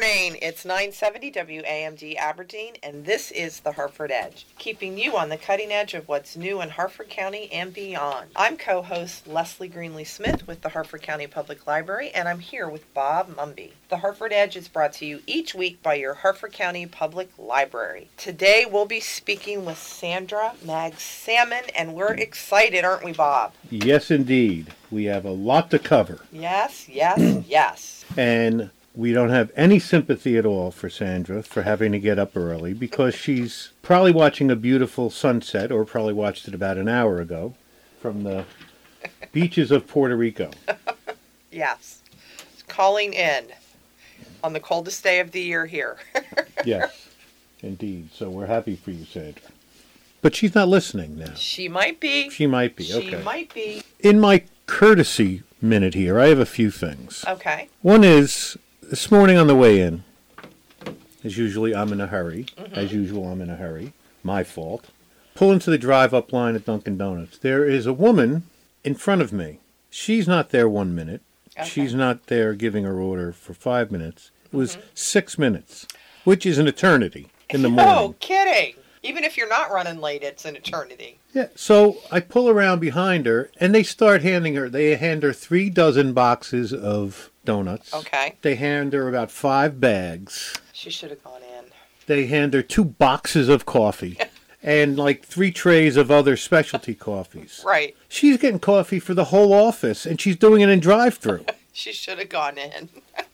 morning. It's 970 WAMD Aberdeen, and this is the Harford Edge, keeping you on the cutting edge of what's new in Harford County and beyond. I'm co host Leslie Greenlee Smith with the Harford County Public Library, and I'm here with Bob Mumby. The Harford Edge is brought to you each week by your Harford County Public Library. Today we'll be speaking with Sandra Magsamen, and we're excited, aren't we, Bob? Yes, indeed. We have a lot to cover. Yes, yes, yes. And we don't have any sympathy at all for Sandra for having to get up early because she's probably watching a beautiful sunset or probably watched it about an hour ago from the beaches of Puerto Rico. Yes. Calling in on the coldest day of the year here. Yes, indeed. So we're happy for you, Sandra. But she's not listening now. she might be. She might be. She Okay. might be. In my courtesy minute here, I have a few things. Okay. One is this morning on the way in, as usually I'm in a hurry. Mm-hmm. As usual, I'm in a hurry. My fault. Pull into the drive up line at Dunkin' Donuts. There is a woman in front of me. She's not there one minute. Okay. She's not there giving her order for five minutes. It was mm-hmm. six minutes, which is an eternity in the morning. No kidding. Even if you're not running late, it's an eternity. Yeah, so I pull around behind her, and they start handing her. They hand her three dozen boxes of donuts. Okay. They hand her about five bags. She should have gone in. They hand her two boxes of coffee and like three trays of other specialty coffees. Right. She's getting coffee for the whole office, and she's doing it in drive-through. She should have gone in.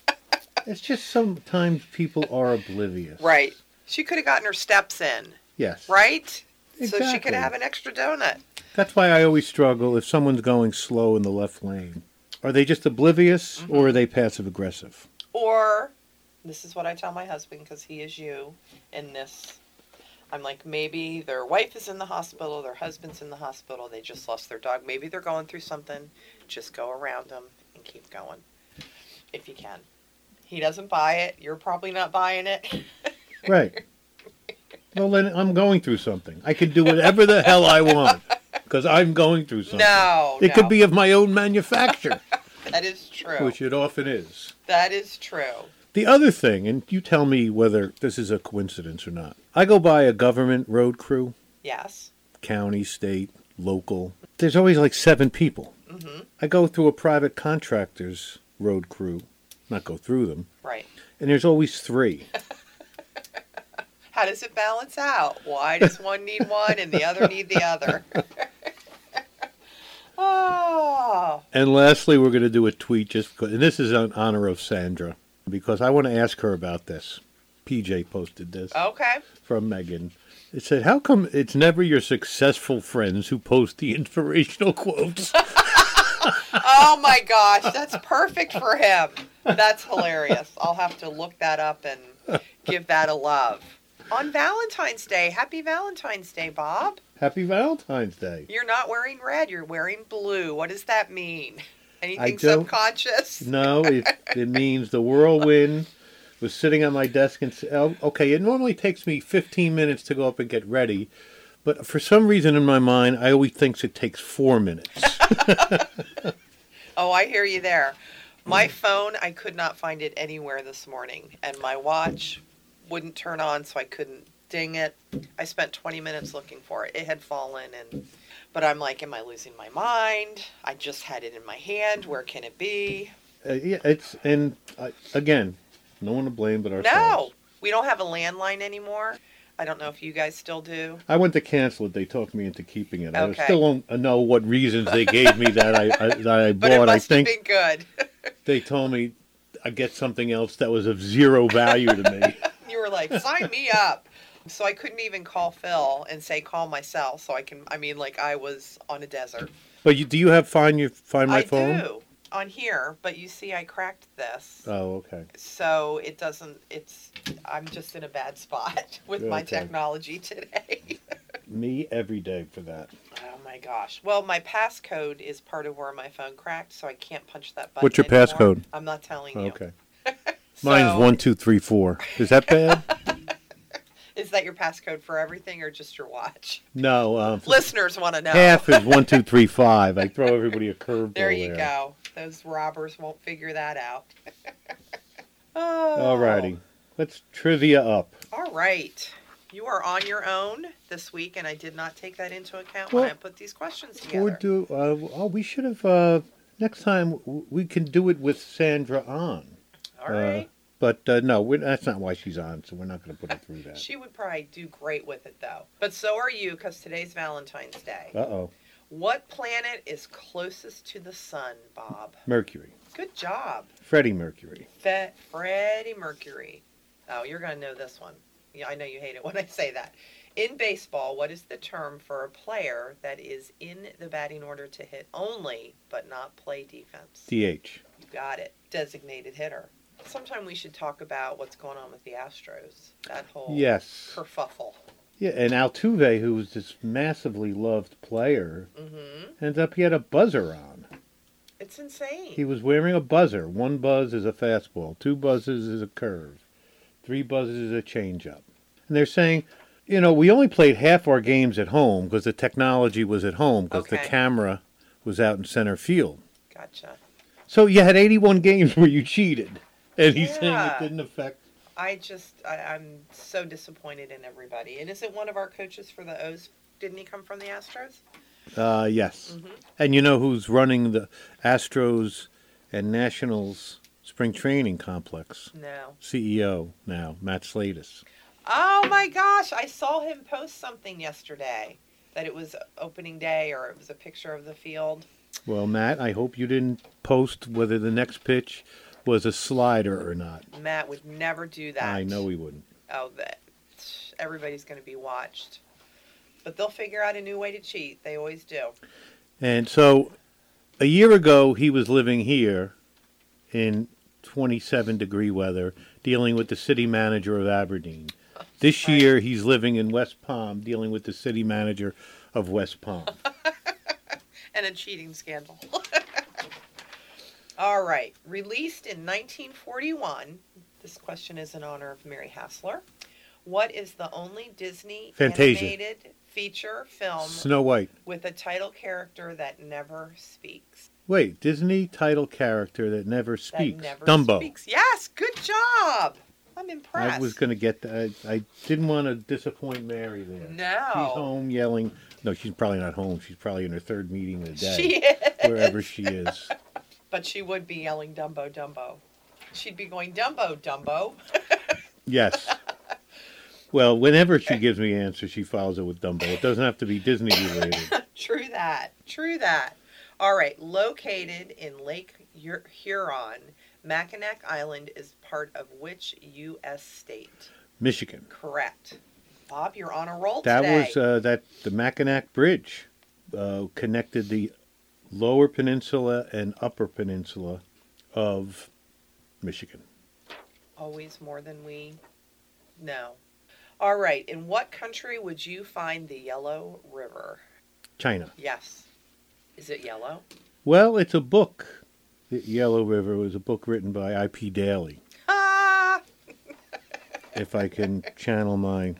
it's just sometimes people are oblivious. Right. She could have gotten her steps in. Yes. Right? Exactly. So she could have an extra donut. That's why I always struggle if someone's going slow in the left lane. Are they just oblivious, or are mm-hmm. they passive-aggressive? Or, this is what I tell my husband because he is you in this. I'm like, maybe their wife is in the hospital, their husband's in the hospital, they just lost their dog. Maybe they're going through something. Just go around them and keep going if you can. He doesn't buy it. You're probably not buying it. Right. Well, then I'm going through something. I can do whatever the hell I want because I'm going through something. No, It no. could be of my own manufacture, That is true. which it often is. That is true. The other thing, and you tell me whether this is a coincidence or not. I go by a government road crew, Yes. county, state, local. There's always like seven people. hmm I go through a private contractor's road crew, not go through them, Right. and there's always three. How does it balance out? Why does one need one and the other need the other? oh, And lastly, we're going to do a tweet just because, and this is in honor of Sandra, because I want to ask her about this. PJ posted this okay. from Megan. It said, How come it's never your successful friends who post the inspirational quotes? Oh my gosh, that's perfect for him. That's hilarious. I'll have to look that up and give that a love. On Valentine's Day, happy Valentine's Day, Bob. Happy Valentine's Day. You're not wearing red, you're wearing blue. What does that mean? Anything subconscious? No, it, it means the whirlwind was sitting on my desk and said, oh, okay, it normally takes me 15 minutes to go up and get ready. But for some reason in my mind, I always think it takes four minutes. Oh, I hear you there. My mm. phone, I could not find it anywhere this morning, and my watch wouldn't turn on, so I couldn't it. I spent 20 minutes looking for it. It had fallen, and but I'm like, am I losing my mind? I just had it in my hand. Where can it be? Uh, yeah, it's and uh, again, no one to blame but ourselves. No, we don't have a landline anymore. I don't know if you guys still do. I went to cancel it. They talked me into keeping it. Okay. I still don't know what reasons they gave me that I, I that I But it bought. I must have think been good. they told me I get something else that was of zero value to me. you were like, sign me up. So I couldn't even call Phil and say call myself. So I can. I mean, like I was on a desert. but you, do you have find you find my phone? I phone? do on here, but you see, I cracked this, Oh, okay. so it doesn't. It's. I'm just in a bad spot with my technology today. Me every day for that. oh my gosh. Well, my passcode is part of where my phone cracked, so I can't punch that button. What's your anymore. passcode? I'm not telling you. Okay. So, Mine's one two three four. Is that bad? Is that your passcode for everything, or just your watch? no. Um, Listeners want to know. half is one two three five. I throw everybody a curveball There you there. go. Those robbers won't figure that out. Oh. Alrighty. Let's trivia up. All right. You are on your own this week, and I did not take that into account when I put these questions Or together. do uh, oh we should have uh, next time we can do it with Sandra on. All right. But uh, no, that's not why she's on, so we're not going to put her through that. She would probably do great with it, though. But so are you, because today's Valentine's Day. Uh oh, What planet is closest to the sun, Bob? Mercury, Good job. Freddie Mercury. Fe- Freddie Mercury. Oh, you're going to know this one. Yeah, I know you hate it when I say that. In baseball, what is the term for a player that is in the batting order to hit only but not play defense? DH. You got it. Designated hitter. Sometime we should talk about what's going on with the Astros. That whole Yes. kerfuffle. Yeah, and Altuve, who was this massively loved player, hmm ends up he had a buzzer on. It's insane. He was wearing a buzzer. One buzz is a fastball. Two buzzes is a curve. Three buzzes is a changeup. And they're saying, you know, we only played half our games at home because the technology was at home because the camera was out in center field. Gotcha. So you had 81 games where you cheated. And he's saying Yeah. it didn't affect. I just, I, I'm so disappointed in everybody. And isn't one of our coaches for the O's, didn't he come from the Astros? Uh, yes. Mhm. And you know who's running the Astros and Nationals spring training complex? No. CEO now, Matt Slatus. Oh my gosh, I saw him post something yesterday that it was opening day or it was a picture of the field. Well, Matt, I hope you didn't post whether the next pitch was a slider or not. Matt would never do that. I know he wouldn't. Oh, that everybody's going to be watched. But they'll figure out a new way to cheat. They always do. And so a year ago, he was living here in 27 degree weather, dealing with the city manager of Aberdeen. Oh, this Right. year, he's living in West Palm, dealing with the city manager of West Palm. And a cheating scandal. All right. Released in 1941. This question is in honor of Mary Hastler. What is the only Disney Fantasia. animated feature film Snow White. with a title character that never speaks? Wait, Disney title character that never speaks. That never Dumbo. speaks. Yes, good job. I'm impressed. I was going to get that. I, I didn't want to disappoint Mary there. No. She's home yelling. No, she's probably not home. She's probably in her third meeting of the day. She is. Wherever she is. But she would be yelling Dumbo, Dumbo. She'd be going Dumbo, Dumbo. Yes. Well, whenever she gives me an answer, she follows it with Dumbo. It doesn't have to be Disney related. True that. True that. All right. Located in Lake Huron, Mackinac Island is part of which U.S. state? Michigan. Correct. Bob, you're on a roll That today. was uh, that the Mackinac Bridge uh, connected the lower peninsula and upper peninsula of Michigan. Always more than we know. All right. In what country would you find the Yellow River? China. Yes. Is it yellow? Well, it's a book. The Yellow River was a book written by I.P. Daly. Ah! If I can channel my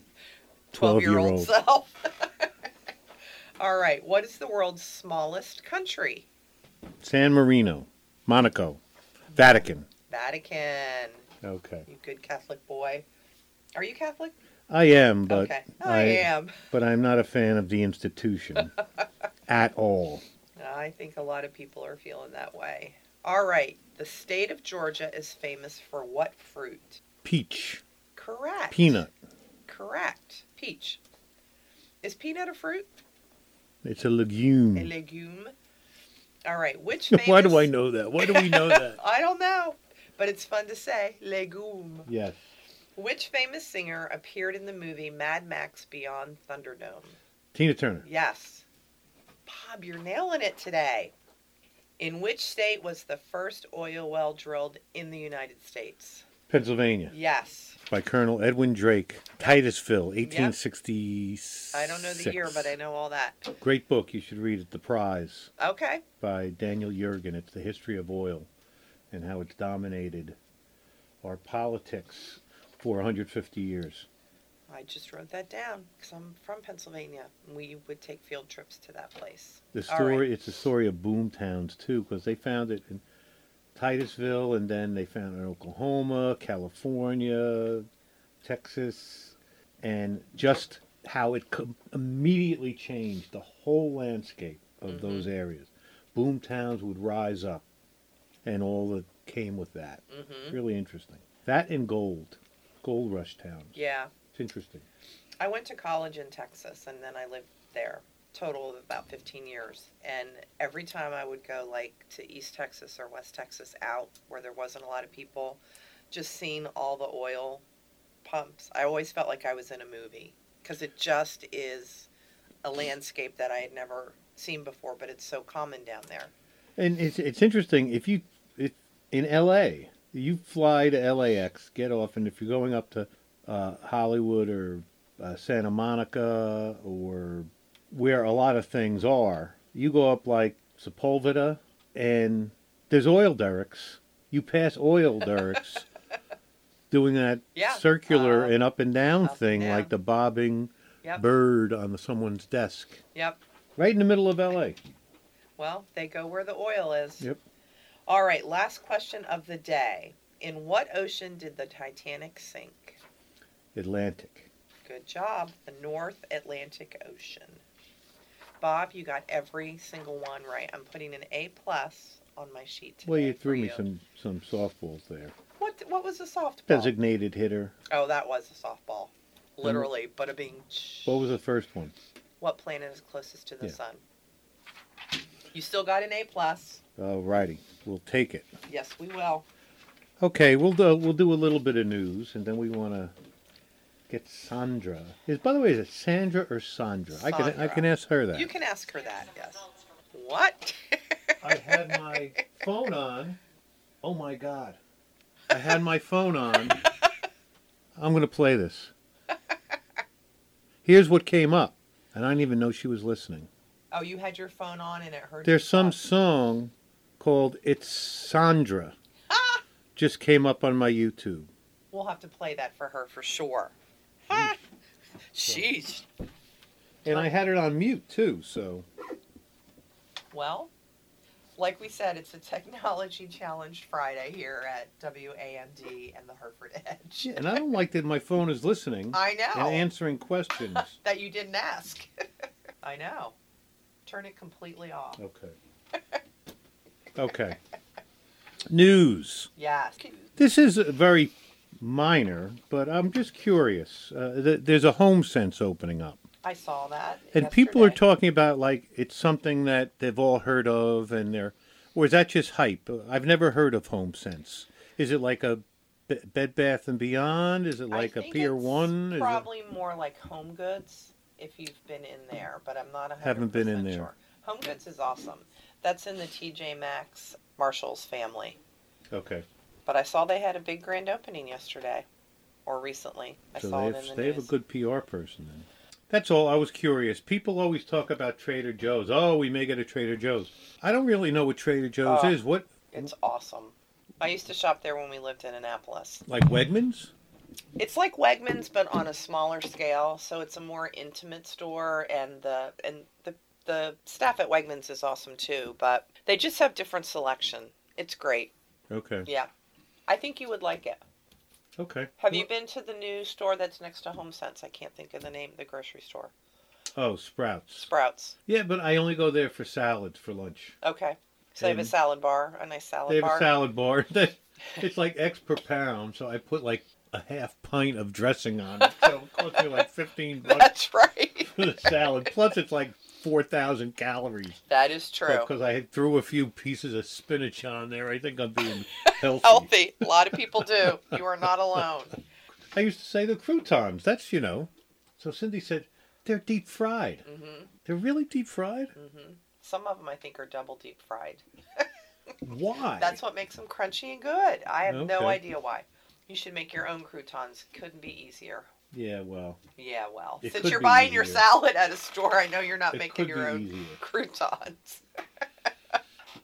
12 year old self. All right. What is the world's smallest country? San Marino, Monaco, Vatican. Vatican. Okay. You good Catholic boy. Are you Catholic? I am, but okay. I, am. but I'm not a fan of the institution at all. I think a lot of people are feeling that way. All right. The state of Georgia is famous for what fruit? Peach, Correct. peanut. Correct. Peach. Is peanut a fruit? It's a legume. A legume? All right. Which famous... Why do I know that? Why do we know that? I don't know, but it's fun to say. Legume. yes. Which famous singer appeared in the movie Mad Max Beyond Thunderdome? Tina Turner. Yes. Bob, you're nailing it today. In which state was the first oil well drilled in the United States? Pennsylvania. Yes. By Colonel Edwin Drake. Titusville, 1866. I don't know the year, but I know all that. Great book. You should read it. The Prize Okay. by Daniel Yergin. It's the history of oil and how it's dominated our politics for 150 years. I just wrote that down because I'm from Pennsylvania. We would take field trips to that place. The All story, it's a story of boom towns too, because they found it in Titusville, and then they found in Oklahoma, California, Texas, and just how it co- immediately changed the whole landscape of Mhm. those areas. Boom towns would rise up, and all that came with that. hmm Really interesting. That and gold, gold rush towns. Yeah. It's interesting. I went to college in Texas and then I lived there total of about 15 years and every time I would go like to East Texas or West Texas out where there wasn't a lot of people just seeing all the oil pumps I always felt like I was in a movie because it just is a landscape that I had never seen before but it's so common down there And it's it's interesting if you if in L.A. you fly to LAX, get off, and if you're going up to uh, Hollywood or uh, Santa Monica or where a lot of things are, you go up like Sepulveda, and there's oil derricks. You pass oil derricks doing that Yeah, circular uh, and up and down up and thing, down. like the bobbing Yep. bird on someone's desk, yep right in the middle of L.A. Well, they go where the oil is. Yep. All right, last question of the day. In what ocean did the Titanic sink? Atlantic. Good job. The North Atlantic Ocean. Bob, you got every single one right. I'm putting an A plus on my sheet today. Well, you threw me you. some some softballs there. What what was the softball? Designated hitter. Oh, that was a softball. Literally, but a being What was the first one? what planet is closest to the Yeah. sun? You still got an A plus. All righty, we'll take it. Yes, we will. Okay, we'll do we'll do a little bit of news, and then we want to get Sandra. Is by the way, is it Sandra or Sandra? I can I can ask her that. You can ask her that, yes. What? I had my phone on. Oh my god! I had my phone on. I'm going to play this. Here's what came up, and I didn't even know she was listening. oh, you had your phone on and it heard There's some talk. song called "It's Sandra." Just came up on my YouTube. We'll have to play that for her for sure. Sheesh. And I had it on mute too, so Well, like we said, it's a technology challenge Friday here at WAMD and the Harford Edge. and I don't like that my phone is listening I know. and answering questions. that you didn't ask. I know. Turn it completely off. Okay. Okay. News. Yes. This is a very minor, but I'm just curious. Uh, th- there's a home sense opening up. I saw that. And people are talking about like it's something that they've all heard of, and they're, or is that just hype? I've never heard of Home Sense. Is it like a B- Bed Bath and Beyond? Is it like a Pier it's One? Is it- Probably more like Home Goods if you've been in there, but I'm not a Haven't been in there. Sure. Home Goods is awesome. That's in the TJ Maxx Marshalls family. Okay, But I saw they had a big grand opening yesterday, or recently. I so saw they it in have, the they have a good PR person then. That's all. I was curious. People always talk about Trader Joe's. Oh, we may get a Trader Joe's. I don't really know what Trader Joe's Oh. is. What It's awesome. I used to shop there when we lived in Annapolis. like Wegmans? It's like Wegmans, but on a smaller scale. So it's a more intimate store, and the and the the staff at Wegmans is awesome too. But they just have different selection. It's great. Okay, Yeah, I think you would like it. okay. Have you been to the new store that's next to Home Sense? I can't think of the name. The grocery store, Oh, Sprouts. Sprouts. Yeah, but I only go there for salads for lunch. Okay, so they have a salad bar, a nice salad They have bar. a salad bar. it's like X per pound, so I put like a half pint of dressing on it. So it costs me like fifteen bucks That's right. for the salad. Plus, it's like four thousand calories. That is true. Because I threw a few pieces of spinach on there. I think I'm being healthy. Healthy. A lot of people do. You are not alone. I used to say the croutons. That's you know. So Cindy said they're deep fried. hmm They're really deep fried. hmm Some of them I think are double deep fried. Why? That's what makes them crunchy and good. I have no idea why. You should make your own croutons. Couldn't be easier. Yeah. Well, Yeah, well, It since you're buying your salad at a store, I know you're not it making your own easier. croutons.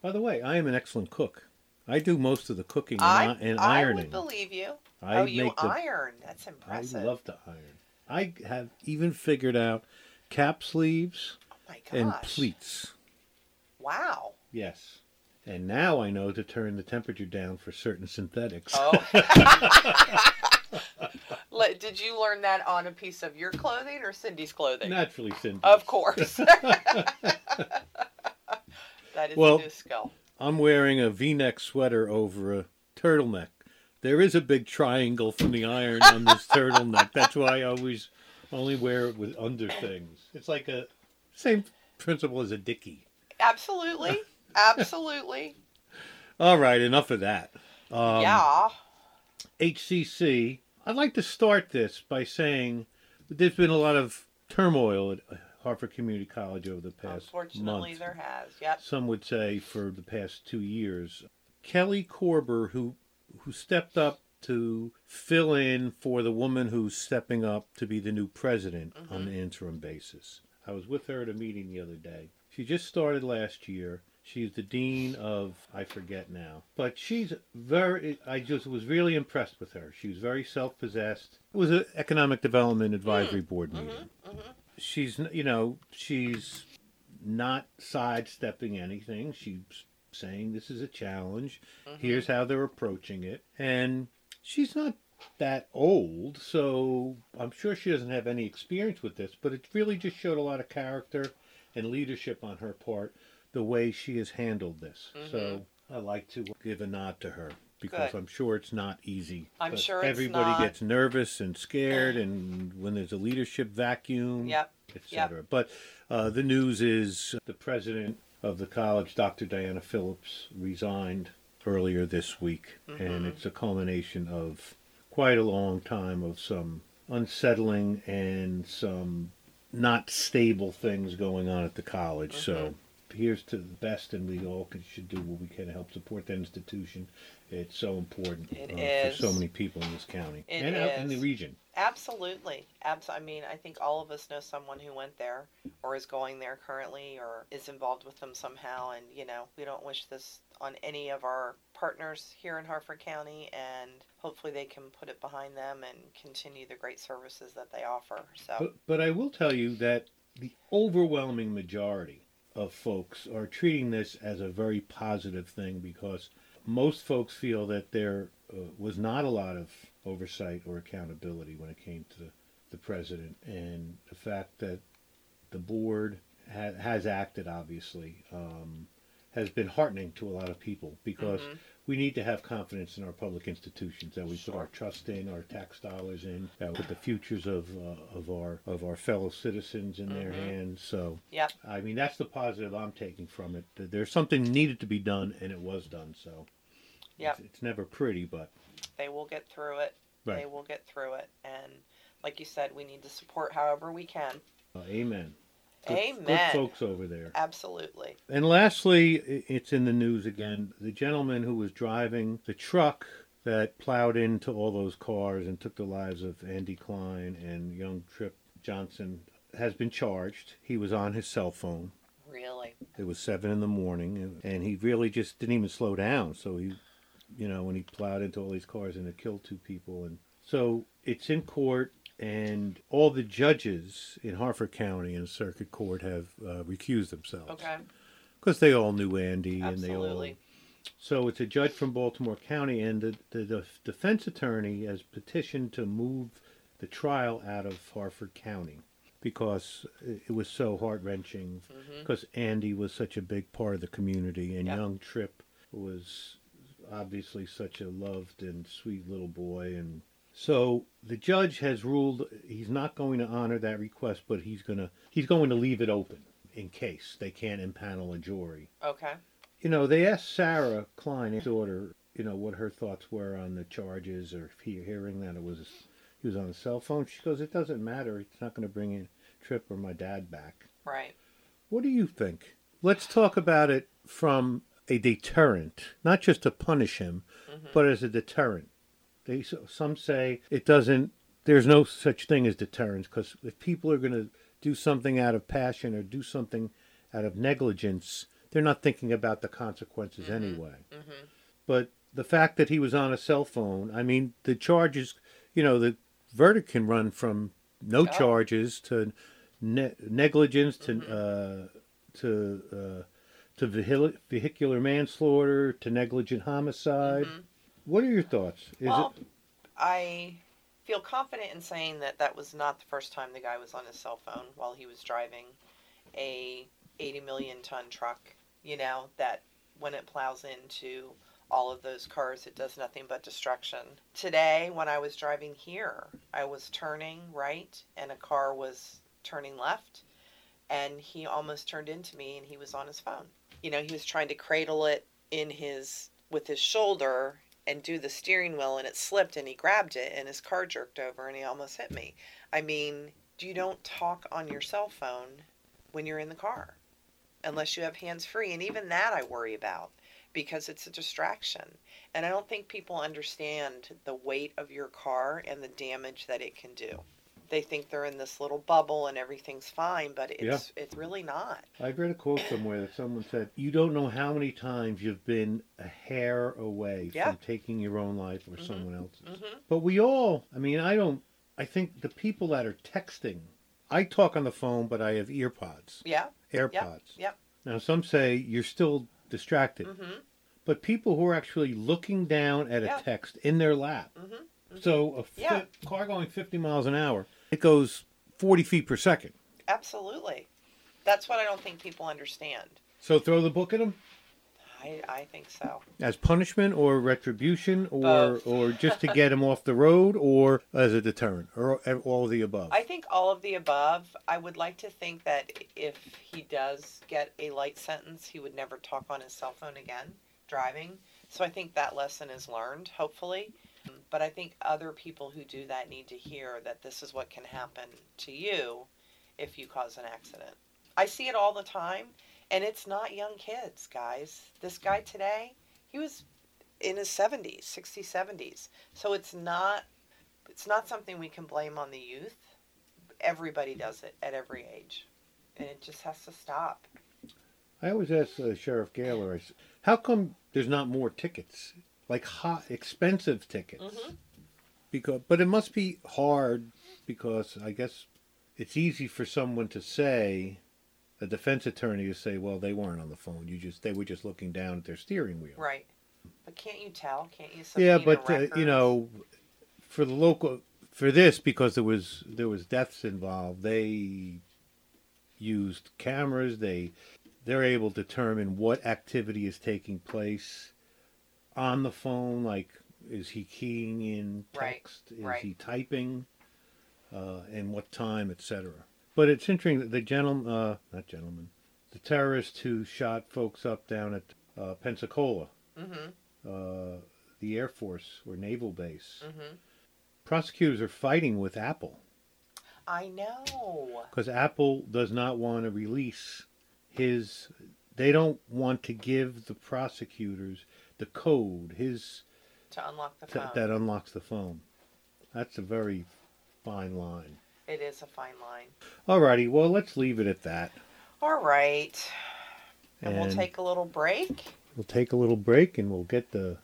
By the way, I am an excellent cook. I do most of the cooking and, I, i- and I ironing. would believe you. I oh, you the. iron. That's impressive. I love to iron. I have even figured out cap sleeves oh my and pleats. Wow. Yes. And now I know to turn the temperature down for certain synthetics. Oh. Did you learn that on a piece of your clothing or Cindy's clothing? Naturally, Cindy. Of course. that is Well- a new skill. I'm wearing a V-neck sweater over a turtleneck. There is a big triangle from the iron on this turtleneck. That's why I always only wear it with under things. It's like a same principle as a dickie. Absolutely. Absolutely. All right, enough of that. Um, yeah. HCC. I'd like to start this by saying that there's been a lot of turmoil at uh, Harford Community College over the past Unfortunately, month. there has. Yep. Some would say for the past two years. Kelly Korber, who who stepped up to fill in for the woman who's stepping up to be the new president on mm-hmm. an interim basis. I was with her at a meeting the other day. She just started last year. She's the dean of I forget now, but she's very. I just was really impressed with her. She was very self-possessed. It was an economic development advisory board mm-hmm, meeting. Mm-hmm, mm-hmm. She's you know she's not sidestepping anything. She's saying this is a challenge. Here's how they're approaching it. And she's not that old, so I'm sure she doesn't have any experience with this, but it really just showed a lot of character and leadership on her part the way she has handled this. Mm-hmm. So I like to give a nod to her because Good. I'm sure it's not easy. I'm sure it's everybody not. gets nervous and scared and when there's a leadership vacuum Yep. etc. But uh, the news is the president of the college, Dr. Diana Phillips, resigned earlier this week, mm-hmm. and it's a culmination of quite a long time of some unsettling and some not stable things going on at the college. So mm-hmm. Here's to the best, and we all can, should do what we can to help support that institution. It's so important It uh, is. for so many people in this county It and out in the is. region. Absolutely. Abs- I mean, I think all of us know someone who went there or is going there currently or is involved with them somehow. And, you know, we don't wish this on any of our partners here in Harford County. And hopefully they can put it behind them and continue the great services that they offer. So, But, but I will tell you that the overwhelming majority of folks are treating this as a very positive thing because most folks feel that there uh, was not a lot of oversight or accountability when it came to the, president, and the fact that the board ha- has acted obviously um, has been heartening to a lot of people because Mhm. we need to have confidence in our public institutions that we put our trust in, our tax dollars in, that we put the futures of uh, of our of our fellow citizens in their Mhm. hands. So, Yep. I mean, that's the positive I'm taking from it. That there's something needed to be done, and it was done. So, Yep. it's, it's never pretty, but they will get through it. They will get through it. And, like you said, we need to support however we can. Uh, amen. Good, Amen. Good folks over there. Absolutely. And lastly, it's in the news again. The gentleman who was driving the truck that plowed into all those cars and took the lives of Andy Klein and young Trip Johnson has been charged. He was on his cell phone. Really. It was seven in the morning, and- and he really just didn't even slow down. So he, you know, when he plowed into all these cars and it killed two people, and so it's in court, and all the judges in Harford County and Circuit Court have uh, recused themselves Okay. because they all knew Andy and they all. Absolutely. So it's a judge from Baltimore County, and the, the, the defense attorney has petitioned to move the trial out of Harford County because it was so heart wrenching. Mhm. Because Andy was such a big part of the community, and Yeah. young Trip was obviously such a loved and sweet little boy, and so the judge has ruled he's not going to honor that request, but he's gonna he's going to leave it open in case they can't impanel a jury. Okay. You know, they asked Sarah Klein, his daughter, you know, what her thoughts were on the charges, or if he hearing that it was he was on a cell phone. She goes, "It doesn't matter. It's not going to bring in Trip or my dad back." Right. What do you think? Let's talk about it from a deterrent, not just to punish him, Mhm. but as a deterrent. They some say it doesn't. There's no such thing as deterrence because if people are going to do something out of passion or do something out of negligence, they're not thinking about the consequences Mhm. anyway. Mhm. But the fact that he was on a cell phone, I mean, the charges, you know, the verdict can run from no Oh. charges to ne- negligence to Mhm. uh, to uh, to vehicular manslaughter to negligent homicide. What are your thoughts? Is well, it I feel confident in saying that that was not the first time the guy was on his cell phone while he was driving a 80 million ton truck. You know that when it plows into all of those cars, it does nothing but destruction. Today, when I was driving here, I was turning right, and a car was turning left, and he almost turned into me, and he was on his phone. You know, he was trying to cradle it in his with his shoulder and do the steering wheel and it slipped and he grabbed it and his car jerked over and he almost hit me. I mean, you don't talk on your cell phone when you're in the car unless you have hands free and even that I worry about because it's a distraction. And I don't think people understand the weight of your car and the damage that it can do. They think they're in this little bubble and everything's fine, but it's it's really not. I read a quote somewhere that someone said, "You don't know how many times you've been a hair away Yeah. from taking your own life or someone else's." Mhm. But we all, I mean, I don't. I think the people that are texting, I talk on the phone, but I have earpods. Yeah. AirPods. Yep. Now, some say you're still distracted, Mhm. but people who are actually looking down at a Yeah. text in their lap. Mhm. So a Yeah. car going 50 miles an hour, it goes 40 feet per second. Absolutely. That's what I don't think people understand. So throw the book at them I, I think so. as punishment or retribution or Both. or just to get him off the road or as a deterrent or all of the above. I think all of the above. I would like to think that if he does get a light sentence, he would never talk on his cell phone again driving. So I think that lesson is learned, hopefully. But I think other people who do that need to hear that this is what can happen to you if you cause an accident. I see it all the time, and it's not young kids, guys. This guy today, he was in his 70s, 60s, 70s. So it's not it's not something we can blame on the youth. Everybody does it at every age. And it just has to stop. I always ask uh, Sheriff Gahler, how come there's not more tickets, like hot, expensive tickets? Mhm. Because, but it must be hard because I guess it's easy for someone to say, a defense attorney to say, well, they weren't on the phone. You just they were just looking down at their steering wheel. Right. But can't you tell? Can't you yeah, but uh, you know, for the local for this because there was there was deaths involved. They used cameras. They they're able to determine what activity is taking place on the phone. Like, is he keying in Right, text? Is right. he typing? Uh, and what time, etc. But it's interesting that the gentleman, uh, not gentleman, the terrorist who shot folks up down at uh, Pensacola, Mhm. uh, the Air Force or Naval Base. Mhm. Prosecutors are fighting with Apple I know. because Apple does not want to release his. They don't want to give the prosecutors the code, his To unlock the phone. that unlocks the phone. That's a very fine line. It is a fine line. Alrighty, well let's leave it at that. All right. And, we'll And- take a little break. We'll take a little break and we'll get the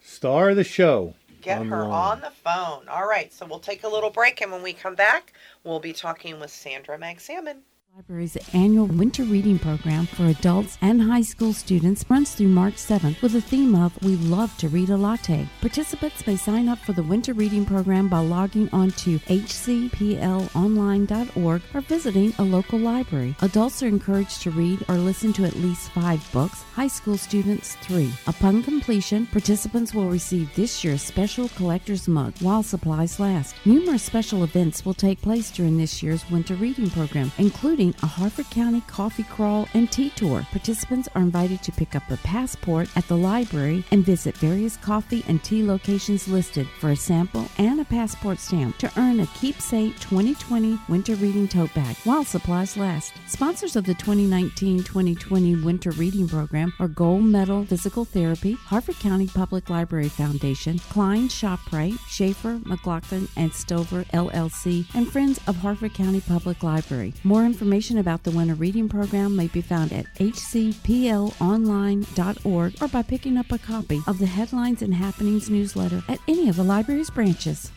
star of the show. Get her on the phone. All right. So we'll take a little break. And when we come back, we'll be talking with Sandra Magsamen. The library's annual winter reading program for adults and high school students runs through March 7th with the theme of We Love to Read a Latte. Participants may sign up for the winter reading program by logging on to hcplonline.org or visiting a local library. Adults are encouraged to read or listen to at least five books, high school students three. Upon completion, participants will receive this year's special collector's mug while supplies last. Numerous special events will take place during this year's winter reading program, including a Harford County coffee crawl and tea tour. Participants are invited to pick up a passport at the library and visit various coffee and tea locations listed for a sample and a passport stamp to earn a keepsake 2020 winter reading tote bag while supplies last. Sponsors of the 2019-2020 winter reading program are Gold Medal Physical Therapy, Harford County Public Library Foundation, Klein ShopRite, Schaefer, McLaughlin, and Stover LLC, and Friends of Harford County Public Library. More information about the winter reading program may be found at hcplonline.org or by picking up a copy of the Headlines and Happenings newsletter at any of the library's branches.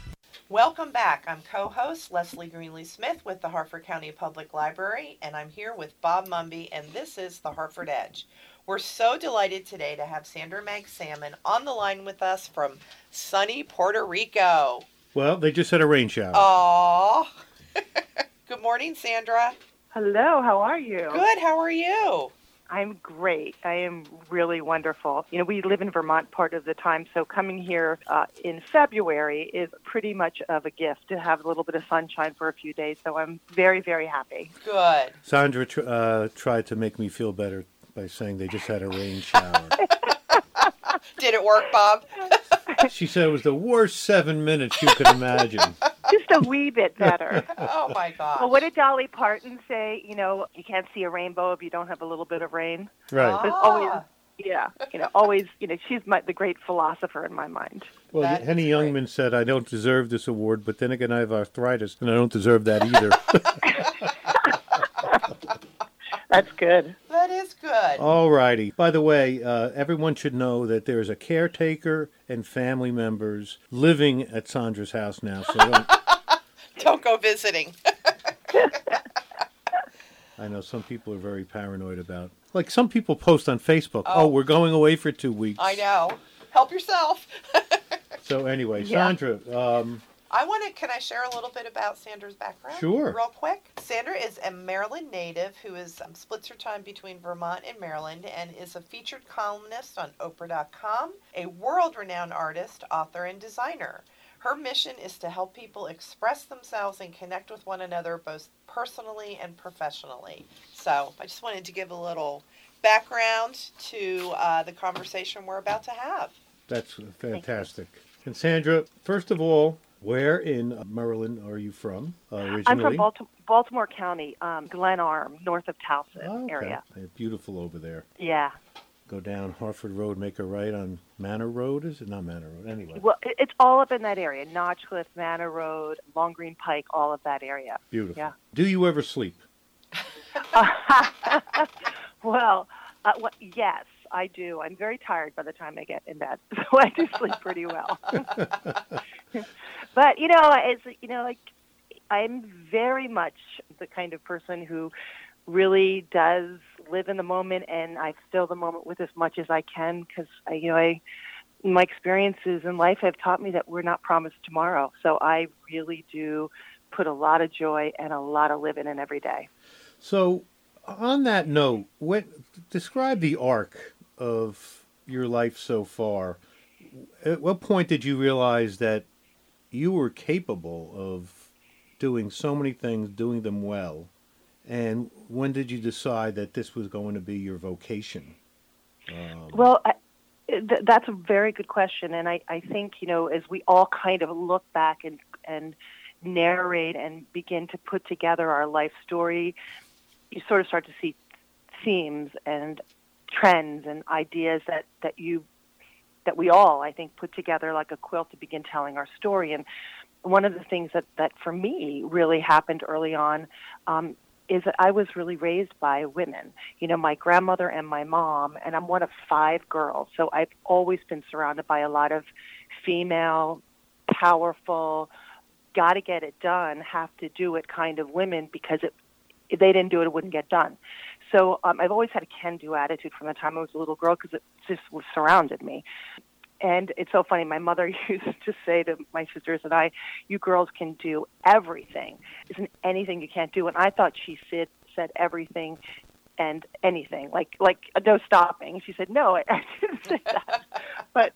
Welcome back. I'm co-host Leslie Greenlee Smith with the Harford County Public Library, and I'm here with Bob Mumby, and this is the Harford Edge. We're so delighted today to have Sandra Magsamen on the line with us from sunny Puerto Rico. Well, they just had a rain shower. Aww. Good morning, Sandra. Hello, how are you? Good. How are you? I'm great. I am really wonderful. You know, we live in Vermont part of the time, so coming here uh, in February is pretty much of a gift to have a little bit of sunshine for a few days. So I'm very, very happy. Good. Sandra tr- uh, tried to make me feel better by saying they just had a rain shower. Did it work, Bob? she said it was the worst seven minutes you could imagine. Just a wee bit better. oh my God. Well, what did Dolly Parton say? You know, you can't see a rainbow if you don't have a little bit of rain. Right. There's Ah. always, yeah, you know, always, you know, she's my, the great philosopher in my mind. Well, That Henny is great. Youngman said, I don't deserve this award, but then again, I have arthritis, and I don't deserve that either. That's good. That is good. All righty. By the way, uh, everyone should know that there is a caretaker and family members living at Sandra's house now. So don't, Don't go visiting. I know some people are very paranoid about. Like some people post on Facebook, Oh. "Oh, we're going away for two weeks." I know. Help yourself. So anyway, Yeah. Sandra, um, I want to. Can I share a little bit about Sandra's background? Sure. Real quick. Sandra is a Maryland native who is um, splits her time between Vermont and Maryland, and is a featured columnist on Oprah.com, a world-renowned artist, author, and designer. Her mission is to help people express themselves and connect with one another, both personally and professionally. So I just wanted to give a little background to uh, the conversation we're about to have. that's fantastic. And Sandra, first of all, where in Maryland are you from uh, originally? I'm from Baltimore, Baltimore County, um, Glen Arm, north of Towson Oh, okay. area. Yeah, Beautiful over there. Yeah. Go down Harford Road, make a right on Manor Road. Is it not Manor Road? Anyway, Well, it's all up in that area: Notchcliff, Manor Road, Long Green Pike, all of that area. beautiful. yeah. Do you ever sleep? well, uh, well, yes, I do. I'm very tired by the time I get in bed, so I do sleep pretty well. but you know, it's you know, like I'm very much the kind of person who really does live in the moment, and I fill the moment with as much as I can because I, you know, I my experiences in life have taught me that we're not promised tomorrow. So I really do put a lot of joy and a lot of living in every day. So, on that note, what describe the arc of your life so far? At what point did you realize that you were capable of doing so many things, doing them well? And when did you decide that this was going to be your vocation? Um, Well, I, th- that's a very good question, and I, I think you know as we all kind of look back and and narrate and begin to put together our life story, you sort of start to see themes and trends and ideas that that you that we all I think put together like a quilt to begin telling our story. And one of the things that that for me really happened early on. Um, is that I was really raised by women. You know, my grandmother and my mom, and I'm one of five girls. So I've always been surrounded by a lot of female, powerful, got to get it done, have to do it kind of women because it, if they didn't do it, it wouldn't get done. So um, I've always had a can-do attitude from the time I was a little girl because it just was surrounded me. And it's so funny. My mother used to say to my sisters and I, "You girls can do everything. Isn't anything you can't do?" And I thought she said said everything and anything, like like no stopping. She said, "No, I, I didn't say that." but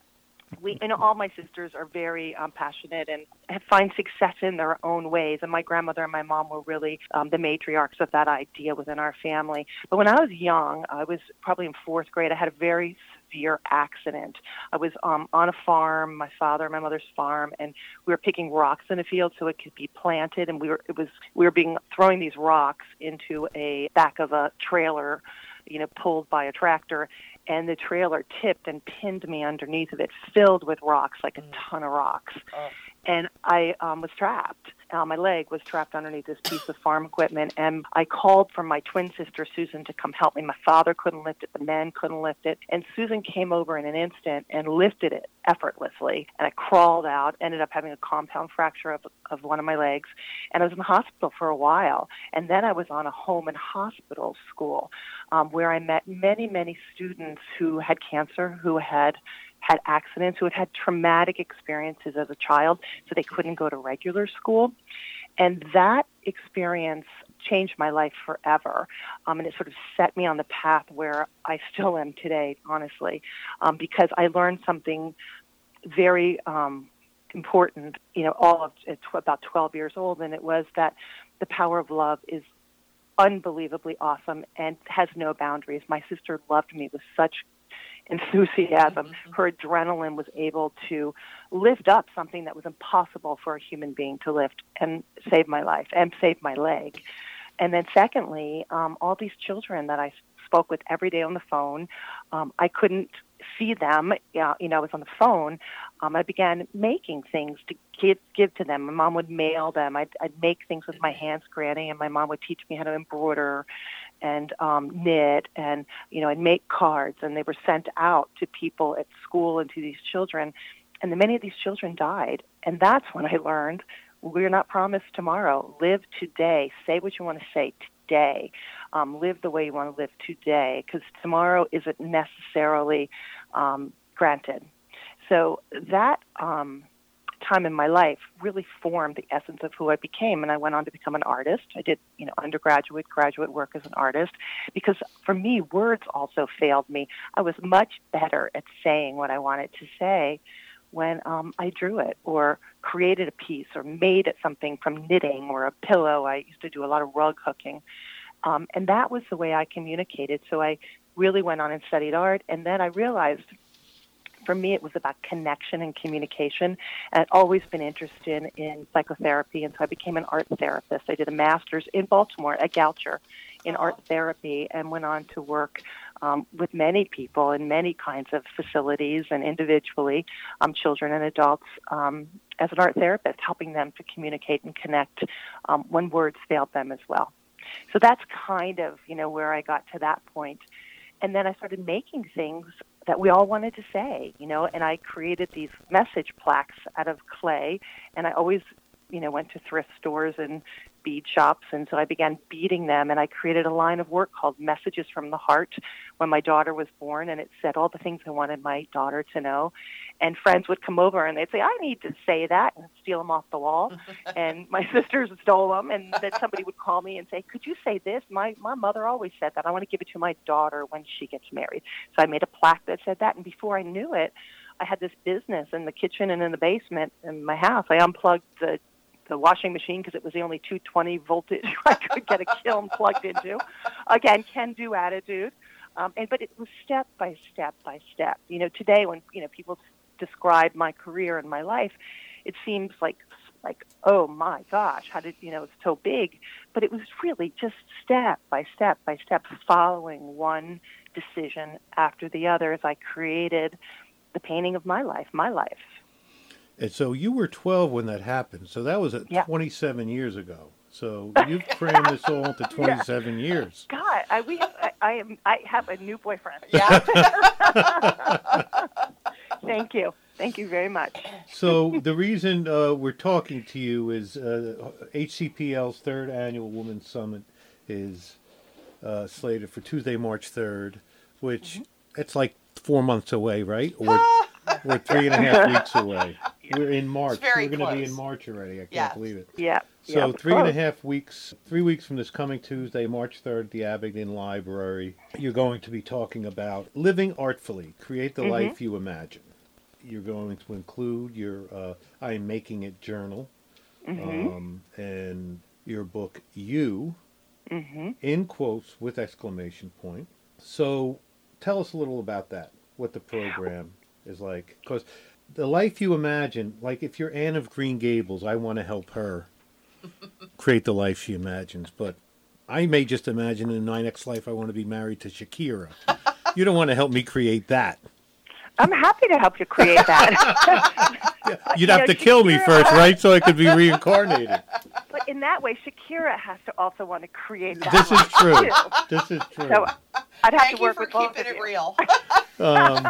we, you know, all my sisters are very um, passionate and find success in their own ways. And my grandmother and my mom were really um, the matriarchs of that idea within our family. But when I was young, I was probably in fourth grade. I had a very severe accident. I was um, on a farm, my father and my mother's farm, and we were picking rocks in a field so it could be planted. And we were it was we were being throwing these rocks into a back of a trailer, you know, pulled by a tractor and the trailer tipped and pinned me underneath of it, filled with rocks, like a mm. ton of rocks. Oh. And I um, was trapped. Uh, my leg was trapped underneath this piece of farm equipment, and I called for my twin sister Susan to come help me. My father couldn't lift it, the men couldn't lift it, and Susan came over in an instant and lifted it effortlessly. And I crawled out, ended up having a compound fracture of, of one of my legs, and I was in the hospital for a while. And then I was on a home and hospital school um, where I met many, many students who had cancer, who had had accidents, who had had traumatic experiences as a child, so they couldn't go to regular school. And that experience changed my life forever. Um, and it sort of set me on the path where I still am today, honestly, um, because I learned something very um, important, you know, all of at about 12 years old, and it was that the power of love is unbelievably awesome and has no boundaries. My sister loved me with such enthusiasm. Mm-hmm. Her adrenaline was able to lift up something that was impossible for a human being to lift and save my life and save my leg. And then, secondly, um, all these children that I spoke with every day on the phone, um, I couldn't see them. Uh, you know, I was on the phone. Um, I began making things to give give to them. My mom would mail them. I'd, I'd make things with my hands, Granny, and my mom would teach me how to embroider and um, knit, and you know, I'd make cards, and they were sent out to people at school and to these children. And the, many of these children died, and that's when I learned we're not promised tomorrow. Live today. Say what you want to say today. Um, live the way you want to live today, because tomorrow isn't necessarily um, granted. So that um, time in my life really formed the essence of who I became. And I went on to become an artist. I did, you know, undergraduate, graduate work as an artist because for me, words also failed me. I was much better at saying what I wanted to say when um, I drew it or created a piece or made it something from knitting or a pillow. I used to do a lot of rug hooking. Um, and that was the way I communicated. So I really went on and studied art. And then I realized for me, it was about connection and communication. And I'd always been interested in psychotherapy, and so I became an art therapist. I did a master's in Baltimore at Goucher in art therapy and went on to work um, with many people in many kinds of facilities and individually, um, children and adults, um, as an art therapist, helping them to communicate and connect um, when words failed them as well. So that's kind of, you know, where I got to that point. And then I started making things that we all wanted to say, you know, and I created these message plaques out of clay, and I always, you know, went to thrift stores and bead shops, and so I began beading them, and I created a line of work called Messages from the Heart when my daughter was born, and it said all the things I wanted my daughter to know, and friends would come over and they'd say, "I need to say that," and steal them off the wall, and my sisters stole them, and then somebody would call me and say, "Could you say this? My my mother always said that. I want to give it to my daughter when she gets married." So I made a plaque that said that, and before I knew it. I had this business in the kitchen and in the basement in my house. I unplugged the the washing machine because it was the only 220 voltage I could get a kiln plugged into. Again, can do attitude. Um, and but it was step by step by step. You know, today when you know people describe my career and my life, it seems like like oh my gosh, how did you know it's so big? But it was really just step by step by step, following one decision after the other as I created the painting of my life, my life. And so you were 12 when that happened. So that was at yeah. 27 years ago. So you've crammed this all into 27 yeah. years. God, I, we have, I, I, am I have a new boyfriend. Yeah. Thank you. Thank you very much. So the reason uh, we're talking to you is uh, HCPL's third annual Women's Summit is uh, slated for Tuesday, March 3rd, which mm-hmm. it's like four months away, right? Or we're three and a half weeks away. We're in March. We're going to be in March already. I can't yeah. believe it. Yeah. So yeah, three and a half weeks, three weeks from this coming Tuesday, March 3rd, the Abingdon Library, you're going to be talking about living artfully, create the mm-hmm. life you imagine. You're going to include your uh, I am making it journal mm-hmm. um, and your book You, mm-hmm. in quotes with exclamation point. So tell us a little about that, what the program is like. Because the life you imagine, like if you're Anne of Green Gables, I want to help her create the life she imagines. But I may just imagine in my next life I want to be married to Shakira. you don't want to help me create that. I'm happy to help you create that. You'd You have know, to kill me first, right? So I could be reincarnated. but in that way, Shakira has to also want to create that. This is true. too. This is true. So I'd have Thank to you work for with both keeping of it you. real. Um,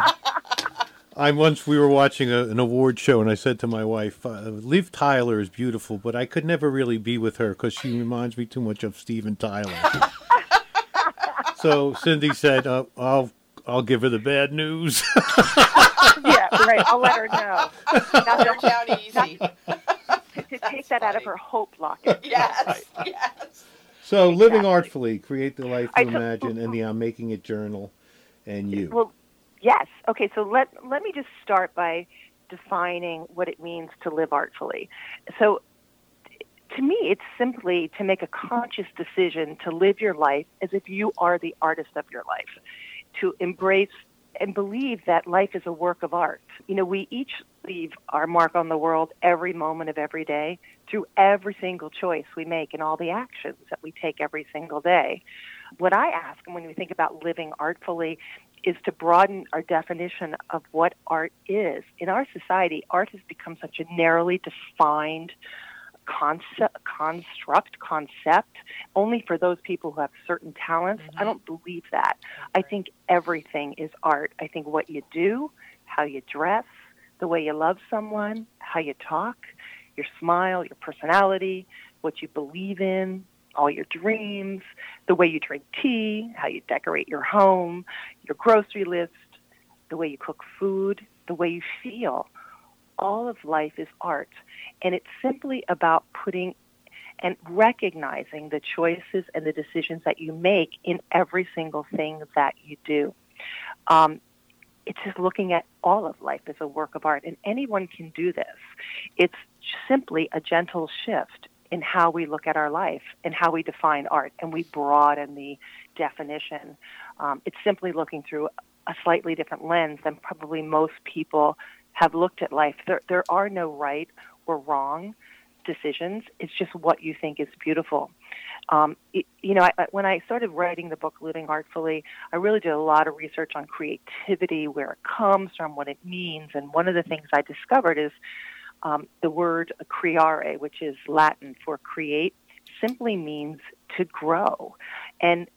I once we were watching a, an award show, and I said to my wife, uh, "Liv Tyler is beautiful, but I could never really be with her because she reminds me too much of Steven Tyler." so Cindy said, uh, "I'll I'll give her the bad news." yeah, right. I'll let her know. Now, You're down easy. to, to take that out of her hope locket. Yes, yes. so living artfully, create the life you I took- imagine, and the I'm making it journal, and you. Well, yes. Okay, so let let me just start by defining what it means to live artfully. So to me, it's simply to make a conscious decision to live your life as if you are the artist of your life, to embrace and believe that life is a work of art. You know, we each leave our mark on the world every moment of every day through every single choice we make and all the actions that we take every single day. What I ask, when we think about living artfully, is to broaden our definition of what art is. In our society, art has become such a narrowly defined concept, construct, concept, only for those people who have certain talents. I mm-hmm. don't believe that. I think everything is art. I think what you do, how you dress, the way you love someone, how you talk, your smile, your personality, what you believe in, all your dreams, the way you drink tea, how you decorate your home, your grocery list, the way you cook food, the way you feel. All of life is art. And it's simply about putting and recognizing the choices and the decisions that you make in every single thing that you do. Um, it's just looking at all of life as a work of art, and anyone can do this. It's simply a gentle shift in how we look at our life and how we define art, and we broaden the definition. Um, it's simply looking through a slightly different lens than probably most people have looked at life. There, there are no right or wrong decisions. It's just what you think is beautiful. Um, it, you know, I, when I started writing the book Living Artfully, I really did a lot of research on creativity, where it comes from, what it means, and one of the things I discovered is um, the word creare, which is Latin for create, simply means to grow, and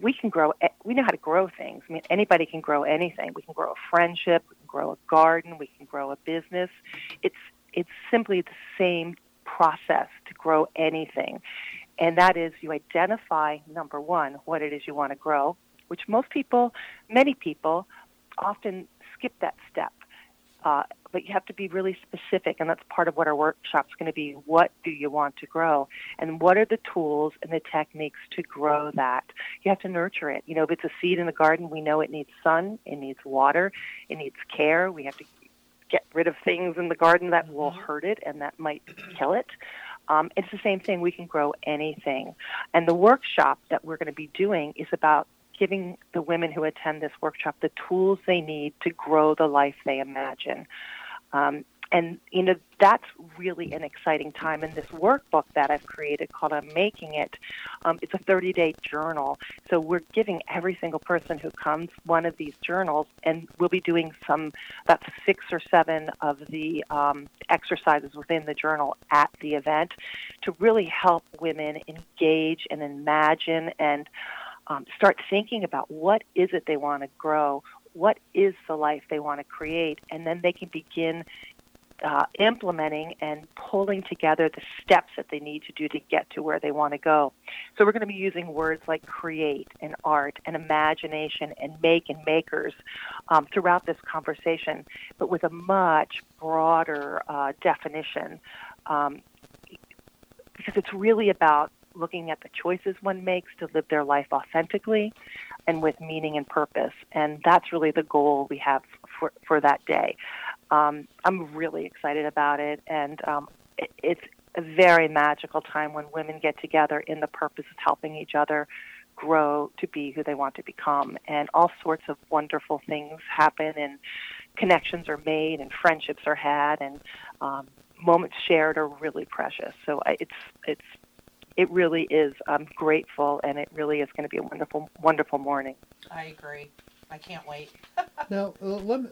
we can grow. eh, We know how to grow things. I mean, anybody can grow anything. We can grow a friendship. We can grow a garden. We can grow a business. It's it's simply the same process to grow anything. And that is you identify, number one, what it is you want to grow, which most people, many people, often skip that step. Uh, but you have to be really specific, and that's part of what our workshop's going to be. What do you want to grow? And what are the tools and the techniques to grow that? You have to nurture it. You know, if it's a seed in the garden, we know it needs sun, it needs water, it needs care. We have to get rid of things in the garden that will hurt it and that might kill it. Um, it's the same thing. We can grow anything. And the workshop that we're going to be doing is about giving the women who attend this workshop the tools they need to grow the life they imagine. Um, and you know that's really an exciting time. And this workbook that I've created called "I'm Making It," um, it's a 30-day journal. So we're giving every single person who comes one of these journals, and we'll be doing some about six or seven of the um, exercises within the journal at the event to really help women engage and imagine and um, start thinking about what is it they want to grow, what is the life they want to create, and then they can begin uh, implementing and pulling together the steps that they need to do to get to where they want to go. So we're going to be using words like create and art and imagination and make and makers um, throughout this conversation, but with a much broader uh, definition. Um, because it's really about looking at the choices one makes to live their life authentically and with meaning and purpose. And that's really the goal we have for, for that day. Um, I'm really excited about it, and um, it, it's a very magical time when women get together in the purpose of helping each other grow to be who they want to become. And all sorts of wonderful things happen, and connections are made, and friendships are had, and um, moments shared are really precious. So I, it's it's it really is. I'm grateful, and it really is going to be a wonderful, wonderful morning. I agree. I can't wait. Now, uh, let me,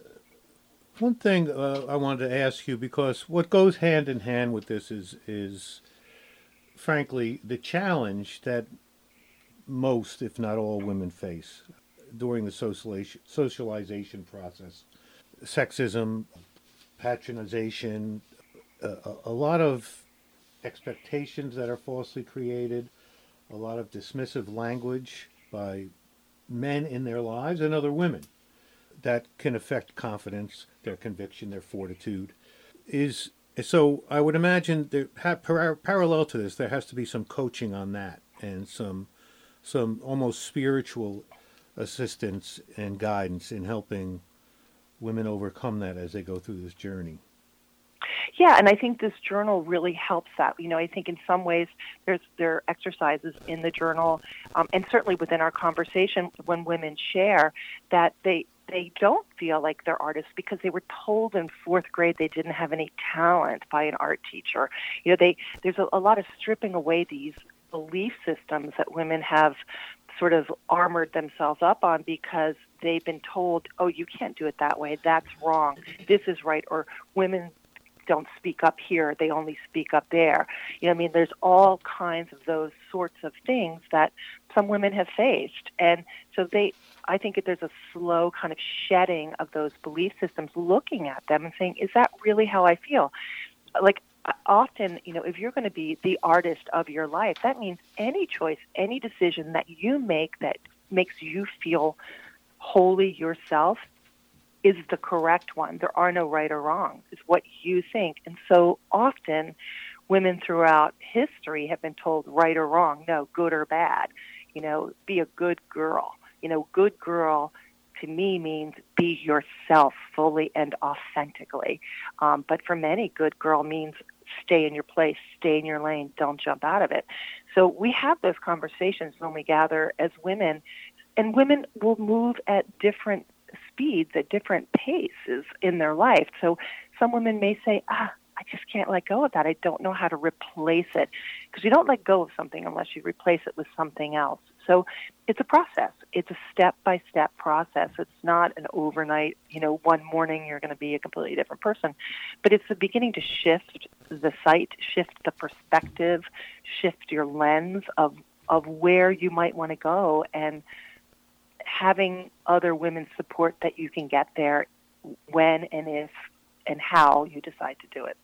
One thing uh, I wanted to ask you because what goes hand in hand with this is is frankly the challenge that most, if not all, women face during the socialization socialization process. Sexism, patronization, a, a lot of expectations that are falsely created, a lot of dismissive language by men in their lives and other women that can affect confidence, their conviction, their fortitude. Is so I would imagine par- parallel to this, there has to be some coaching on that and some some almost spiritual assistance and guidance in helping women overcome that as they go through this journey. Yeah, and I think this journal really helps that. You know, I think in some ways there's there are exercises in the journal, um, and certainly within our conversation when women share that they they don't feel like they're artists because they were told in fourth grade they didn't have any talent by an art teacher. You know, they there's a, a lot of stripping away these belief systems that women have sort of armored themselves up on because they've been told, oh, you can't do it that way. That's wrong. This is right. Or women don't speak up here, they only speak up there. You know, I mean, there's all kinds of those sorts of things that some women have faced. And so they, I think that there's a slow kind of shedding of those belief systems, looking at them and saying, is that really how I feel? Like, often, you know, if you're going to be the artist of your life, that means any choice, any decision that you make that makes you feel wholly yourself is the correct one. There are no right or wrong. It's what you think. And so often, women throughout history have been told right or wrong, no, good or bad. You know, be a good girl. You know, good girl to me means be yourself fully and authentically. Um, but for many, good girl means stay in your place, stay in your lane, don't jump out of it. So we have those conversations when we gather as women, and women will move at different speeds at different paces in their life. So some women may say, ah, I just can't let go of that. I don't know how to replace it. Because you don't let go of something unless you replace it with something else. So it's a process. It's a step by step process. It's not an overnight, you know, one morning you're going to be a completely different person. But it's the beginning to shift the sight, shift the perspective, shift your lens of, of where you might want to go. And having other women support that you can get there when and if and how you decide to do it.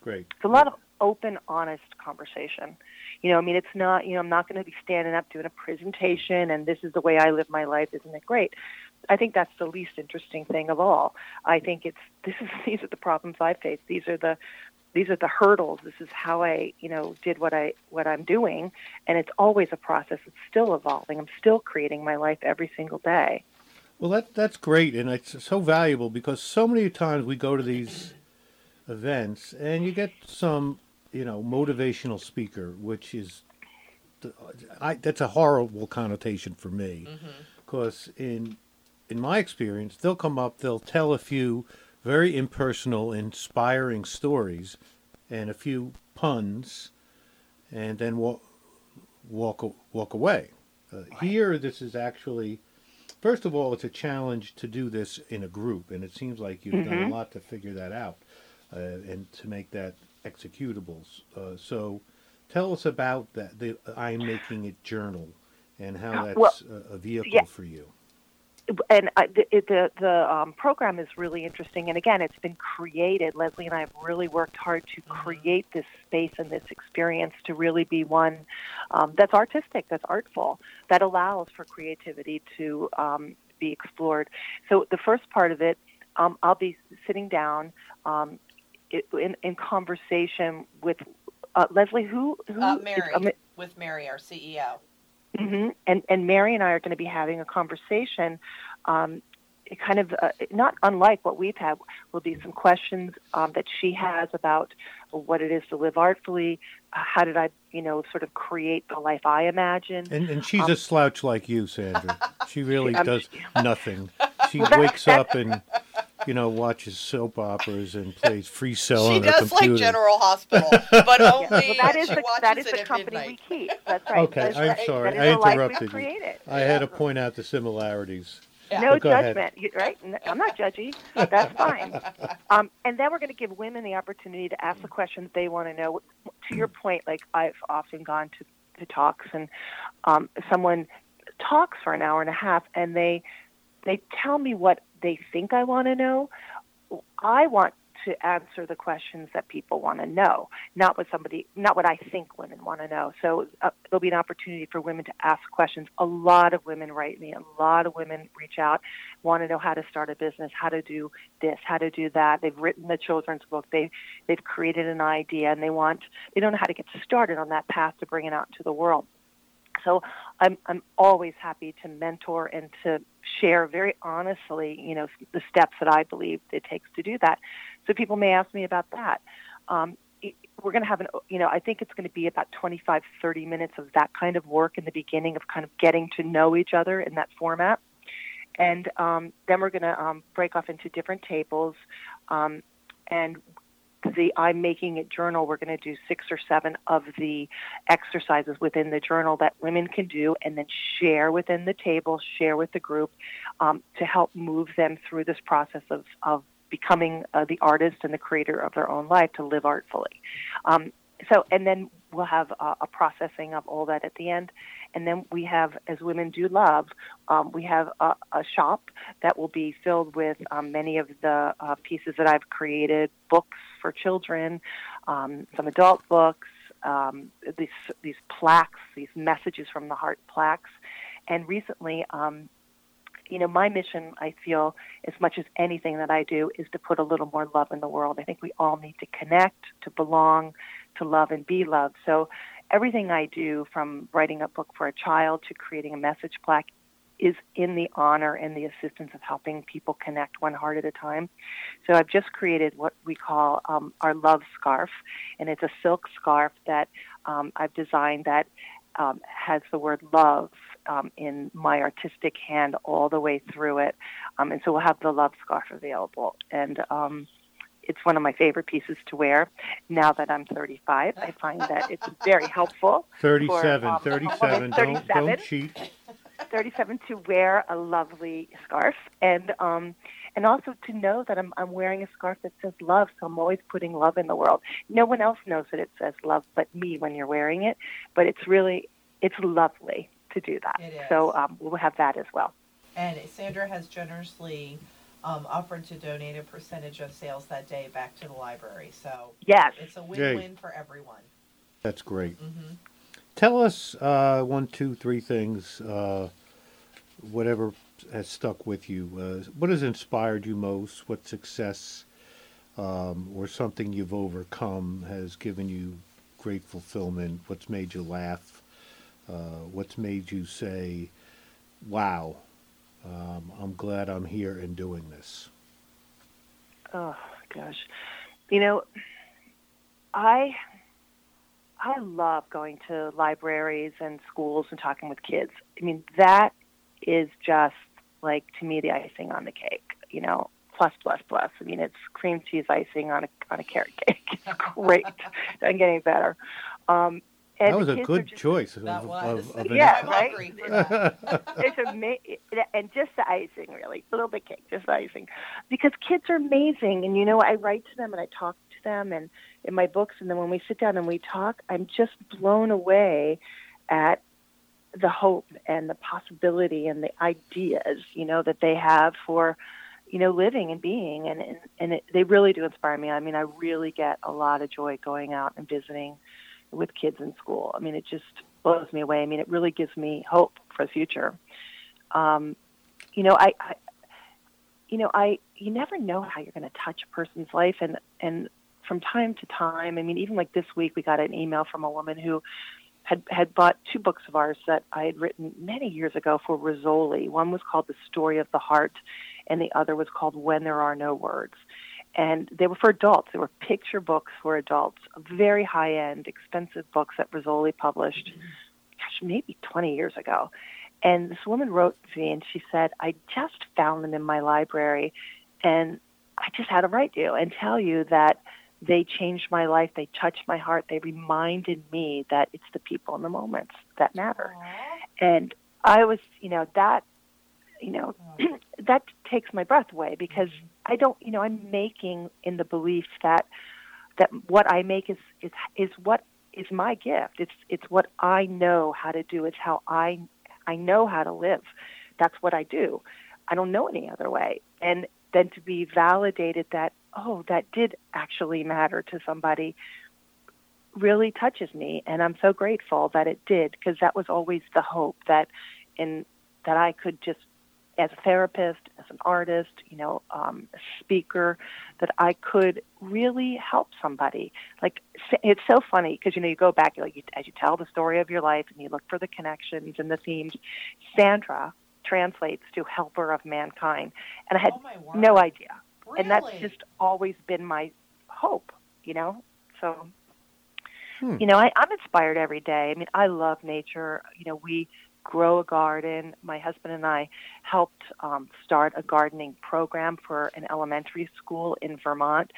Great. It's a lot of open, honest conversation. You know, I mean, it's not, you know, I'm not going to be standing up doing a presentation and this is the way I live my life. Isn't it great? I think that's the least interesting thing of all. I think it's this is these are the problems I face. These are the these are the hurdles. This is how I, you know, did what I what I'm doing, and it's always a process. It's still evolving. I'm still creating my life every single day. Well, that that's great, and it's so valuable because so many times we go to these events and you get some, you know, motivational speaker, which is, I that's a horrible connotation for me, because mm-hmm. in in my experience, they'll come up, they'll tell a few very impersonal, inspiring stories, and a few puns, and then walk walk walk away. Uh. Here, this is actually, first of all, it's a challenge to do this in a group, and it seems like you've mm-hmm. done a mm-hmm. lot to figure that out uh, and to make that executable. Uh, so, tell us about that. The I'm making it journal and how that's well, a, a, vehicle yeah. for you and uh, the the, the um, program is really interesting. And again, it's been created. Leslie and I have really worked hard to mm-hmm. create this space and this experience to really be one um, that's artistic, that's artful, that allows for creativity to um, be explored. So the first part of it, um, I'll be sitting down um, in, in conversation with uh, Leslie. Who? who uh, Mary. Is, with Mary, our CEO. Mm-hmm. And and Mary and I are going to be having a conversation. Um, kind of uh, not unlike what we've had will be some questions um, that she has about what it is to live artfully uh, how did i you know sort of create the life i imagine and, and she's um, a slouch like you sandra she really does nothing she wakes up and you know, watches soap operas and plays free cell she on her computer. She does like General Hospital, but only well, that is the, that is the company midnight. we keep. That's right. Okay, That's I'm right. sorry, I interrupted you. I had to point out the similarities. Yeah. No Go ahead. judgment, you- right? I'm not judgy. That's fine. Um, and then we're going to give women the opportunity to ask the questions they want to know. To your point, like I've often gone to, to talks, and um, someone talks for an hour and a half, and they they tell me what they think I want to know. I want to answer the questions that people want to know, not what somebody, not what I think women want to know. So uh, there'll be an opportunity for women to ask questions. A lot of women write me. A lot of women reach out, want to know how to start a business, how to do this, how to do that. They've written the children's book. They they've created an idea, and they want they don't know how to get started on that path to bring it out into the world. So I'm I'm always happy to mentor and to share very honestly, you know, the steps that I believe it takes to do that. So people may ask me about that. Um, we're going to have an, you know, I think it's going to be about 25, 30 minutes of that kind of work in the beginning of kind of getting to know each other in that format. And um, then we're going to um, break off into different tables. Um, and the I'm Making It journal, we're going to do six or seven of the exercises within the journal that women can do and then share within the table, share with the group um, to help move them through this process of, of becoming uh, the artist and the creator of their own life to live artfully. Um, so, and then we'll have a processing of all that at the end. And then we have, as women do love, um, we have a, a shop that will be filled with um, many of the uh, pieces that I've created, books for children, um, some adult books, um, these these plaques, these messages from the heart plaques, and recently. Um, you know, my mission, I feel, as much as anything that I do, is to put a little more love in the world. I think we all need to connect, to belong, to love and be loved. So everything I do, from writing a book for a child to creating a message plaque, is in the honor and the assistance of helping people connect one heart at a time. So I've just created what we call um, our love scarf, and it's a silk scarf that um, I've designed that um, has the word love um, in my artistic hand all the way through it. Um, and so we'll have the love scarf available. And um, it's one of my favorite pieces to wear. Now that I'm 35, I find that it's very helpful. 37, um, 37. Don't, 37. don't cheat. 37 to wear a lovely scarf and um and also to know that I'm I'm wearing a scarf that says love so I'm always putting love in the world. No one else knows that it says love but me when you're wearing it, but it's really it's lovely to do that. It is. So um we'll have that as well. And Sandra has generously um, offered to donate a percentage of sales that day back to the library. So Yes. it's a win-win for everyone. That's great. hmm Tell us uh, one, two, three things, uh, whatever has stuck with you. Uh, what has inspired you most? What success um, or something you've overcome has given you great fulfillment? What's made you laugh? Uh, what's made you say, wow, um, I'm glad I'm here and doing this? Oh gosh. You know, I I love going to libraries and schools and talking with kids. I mean, that is just like to me the icing on the cake, you know. Plus, plus, plus. I mean, it's cream cheese icing on a on a carrot cake. It's great. I'm getting better. Um, that was a good just, choice. That of, was. Of, of Yeah, I'm right? hungry for that. it's amazing, and just the icing, really, a little bit cake, just the icing, because kids are amazing. And you know, I write to them and I talk to them, and in my books, and then when we sit down and we talk, I'm just blown away at the hope and the possibility and the ideas, you know, that they have for, you know, living and being, and and, and it, they really do inspire me. I mean, I really get a lot of joy going out and visiting with kids in school. I mean, it just blows me away. I mean, it really gives me hope for the future. Um, you know, I, I, you know, I, you never know how you're going to touch a person's life, and and from time to time, I mean, even like this week, we got an email from a woman who had had bought two books of ours that I had written many years ago for Rizzoli. One was called The Story of the Heart, and the other was called When There Are No Words and they were for adults. They were picture books for adults, very high end, expensive books that Rizzoli published, gosh, maybe 20 years ago. And this woman wrote to me and she said, I just found them in my library and I just had to write to you and tell you that they changed my life. They touched my heart. They reminded me that it's the people and the moments that matter. And I was, you know, that you know, that takes my breath away because mm-hmm. I don't, you know, I'm making in the belief that that what I make is is is what is my gift. It's it's what I know how to do. It's how I I know how to live. That's what I do. I don't know any other way. And then to be validated that oh that did actually matter to somebody really touches me and I'm so grateful that it did because that was always the hope that in that I could just as a therapist, as an artist, you know, um, a speaker, that I could really help somebody. Like it's so funny because you know you go back like you, as you tell the story of your life and you look for the connections and the themes. Sandra translates to helper of mankind, and I had oh no idea, really? and that's just always been my hope. You know, so. Hmm. You know, I, I'm inspired every day. I mean, I love nature. You know, we grow a garden. My husband and I helped um, start a gardening program for an elementary school in Vermont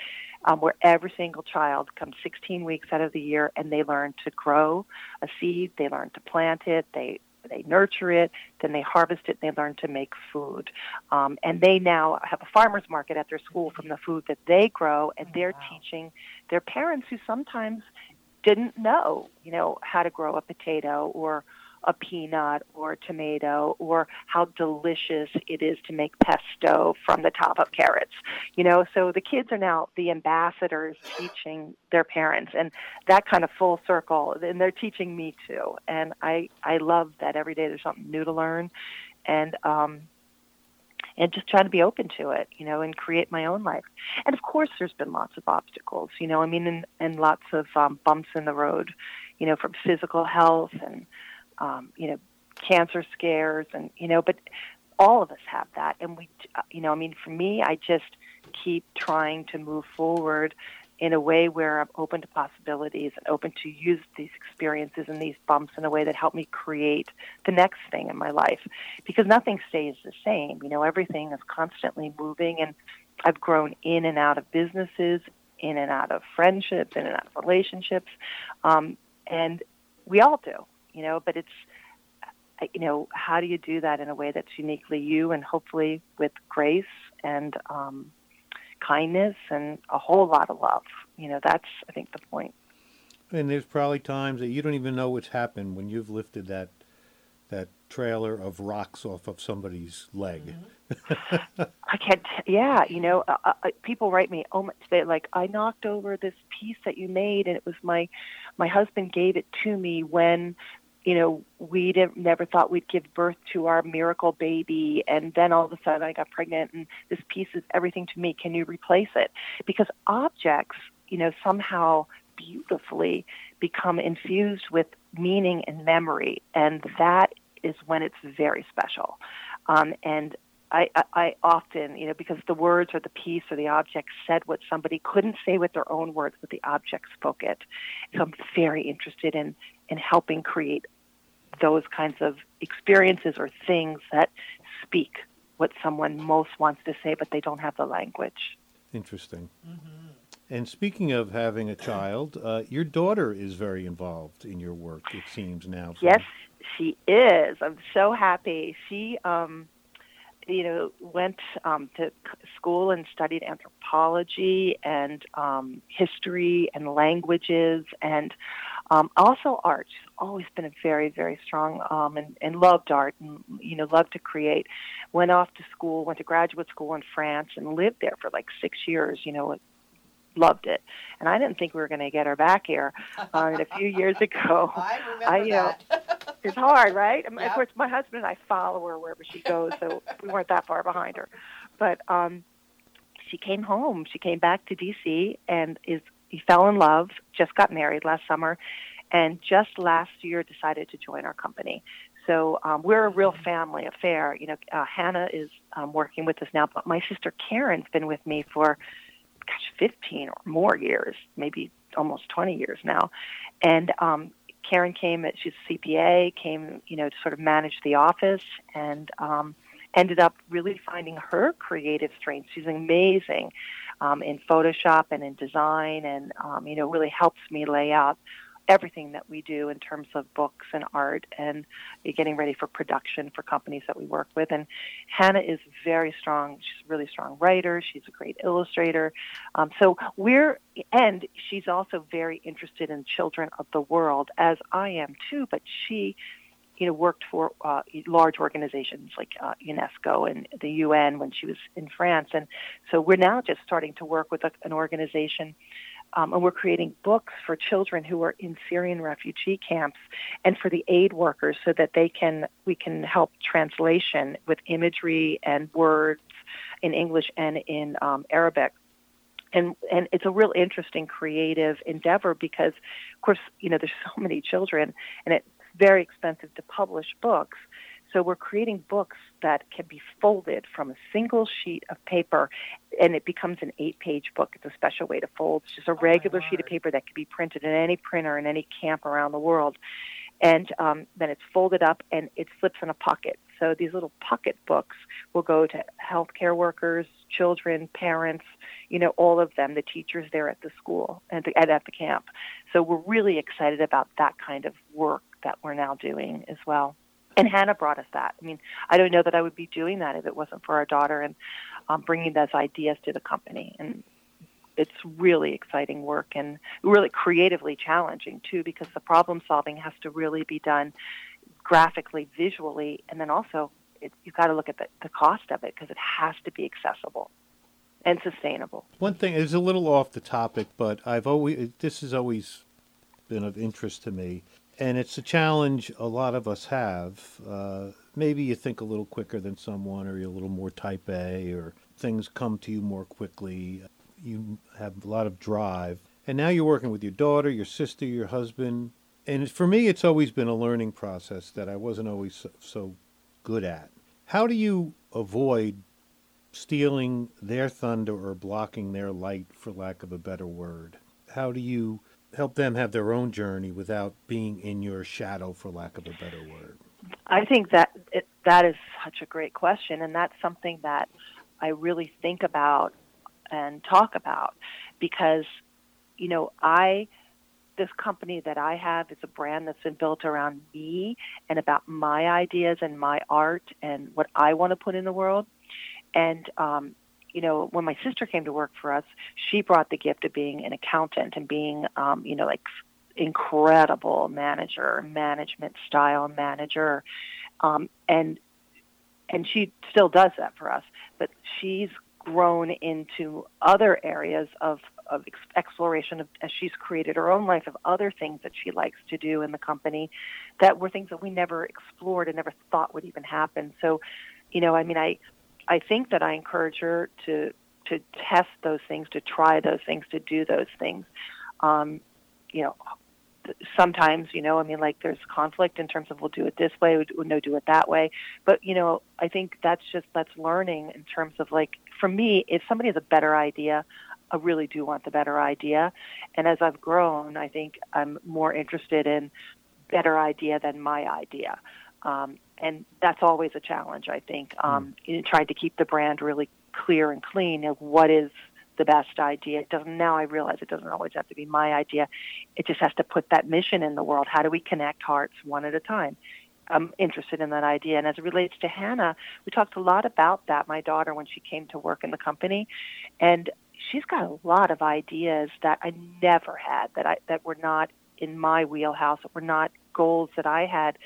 um, where every single child comes 16 weeks out of the year and they learn to grow a seed, they learn to plant it, they they nurture it, then they harvest it, and they learn to make food. Um, and they now have a farmer's market at their school from the food that they grow, and they're wow. teaching their parents who sometimes didn't know, you know, how to grow a potato or a peanut or a tomato or how delicious it is to make pesto from the top of carrots. You know, so the kids are now the ambassadors teaching their parents and that kind of full circle and they're teaching me too. And I I love that every day there's something new to learn and um and just try to be open to it, you know, and create my own life. And of course, there's been lots of obstacles, you know, I mean, and, and lots of um, bumps in the road, you know, from physical health and um, you know, cancer scares, and you know, but all of us have that, and we, uh, you know, I mean, for me, I just keep trying to move forward in a way where I'm open to possibilities and open to use these experiences and these bumps in a way that help me create the next thing in my life. Because nothing stays the same. You know, everything is constantly moving and I've grown in and out of businesses, in and out of friendships, in and out of relationships. Um, and we all do you know, but it's, uh, you know, how do you do that in a way that's uniquely you and hopefully with grace and um, kindness and a whole lot of love. You know, that's, I think, the point. And there's probably times that you don't even know what's happened when you've lifted that that trailer of rocks off of somebody's leg. Mm-hmm. I can't. Yeah, you know, uh, uh, people write me. Oh, they like I knocked over this piece that you made, and it was my my husband gave it to me when you know, we never thought we'd give birth to our miracle baby, and then all of a sudden I got pregnant, and this piece is everything to me. Can you replace it? Because objects, you know, somehow beautifully become infused with meaning and memory, and that is when it's very special. Um, and I, I, I often, you know, because the words or the piece or the object said what somebody couldn't say with their own words, but the object spoke it. So I'm very interested in in helping create those kinds of experiences or things that speak what someone most wants to say, but they don't have the language. Interesting. Mm-hmm. And speaking of having a child, uh, your daughter is very involved in your work. It seems now. Yes, she is. I'm so happy. She, um, you know, went um, to school and studied anthropology and um, history and languages and um, also art. Always been a very, very strong um, and, and loved art and, you know, loved to create. Went off to school, went to graduate school in France and lived there for like six years, you know, loved it. And I didn't think we were going to get her back here. Uh, and a few years ago, I remember I, you that. Know, it's hard, right? Yep. Of course, my husband and I follow her wherever she goes, so we weren't that far behind her. But um, she came home. She came back to D.C. and is he fell in love. Just got married last summer, and just last year decided to join our company. So um, we're a real family affair. You know, uh, Hannah is um, working with us now, but my sister Karen's been with me for, gosh, 15 or more years, maybe almost 20 years now. And um, Karen came, at, she's a CPA, came, you know, to sort of manage the office and um, ended up really finding her creative strengths. She's amazing um, in Photoshop and in design and, um, you know, really helps me lay out everything that we do in terms of books and art and getting ready for production for companies that we work with. And Hannah is very strong. She's a really strong writer. She's a great illustrator. Um, so we're, and she's also very interested in children of the world, as I am too, but she you know, worked for uh, large organizations like uh, UNESCO and the UN when she was in France. And so we're now just starting to work with a, an organization um, and we're creating books for children who are in Syrian refugee camps and for the aid workers so that they can we can help translation with imagery and words in English and in um, Arabic and and it's a real interesting creative endeavor because of course you know there's so many children and it's very expensive to publish books so we're creating books that can be folded from a single sheet of paper and it becomes an eight page book. It's a special way to fold. It's just a oh regular sheet of paper that can be printed in any printer in any camp around the world. And um, then it's folded up and it slips in a pocket. So these little pocket books will go to healthcare workers, children, parents, you know, all of them, the teachers there at the school and at, at the camp. So we're really excited about that kind of work that we're now doing as well and Hannah brought us that. I mean, I don't know that I would be doing that if it wasn't for our daughter and um, bringing those ideas to the company. And it's really exciting work and really creatively challenging too, because the problem solving has to really be done graphically, visually, and then also it, you've got to look at the, the cost of it because it has to be accessible and sustainable. One thing is a little off the topic, but I've always this has always been of interest to me and it's a challenge a lot of us have. Uh, maybe you think a little quicker than someone, or you're a little more type A, or things come to you more quickly. You have a lot of drive. And now you're working with your daughter, your sister, your husband. And for me, it's always been a learning process that I wasn't always so, so good at. How do you avoid stealing their thunder or blocking their light, for lack of a better word? How do you help them have their own journey without being in your shadow, for lack of a better word? I think that it, that is such a great question, and that's something that I really think about and talk about because, you know, I this company that I have is a brand that's been built around me and about my ideas and my art and what I want to put in the world. And um, you know, when my sister came to work for us, she brought the gift of being an accountant and being, um, you know, like incredible manager, management style manager, um, and and she still does that for us. But she's grown into other areas of of exploration of, as she's created her own life of other things that she likes to do in the company that were things that we never explored and never thought would even happen. So, you know, I mean, I I think that I encourage her to to test those things, to try those things, to do those things. Um, you know, sometimes you know, I mean, like there's conflict in terms of we'll do it this way, we'll no do it that way. But you know, I think that's just that's learning in terms of like for me, if somebody has a better idea, I really do want the better idea. And as I've grown, I think I'm more interested in better idea than my idea. Um, and that's always a challenge. I think um, mm. trying to keep the brand really clear and clean of what is the best idea. It doesn't now. I realize it doesn't always have to be my idea. It just has to put that mission in the world. How do we connect hearts one at a time? I'm interested in that idea. And as it relates to Hannah, we talked a lot about that. My daughter, when she came to work in the company, and she's got a lot of ideas that I never had that I that were not in my wheelhouse, that were not goals that I had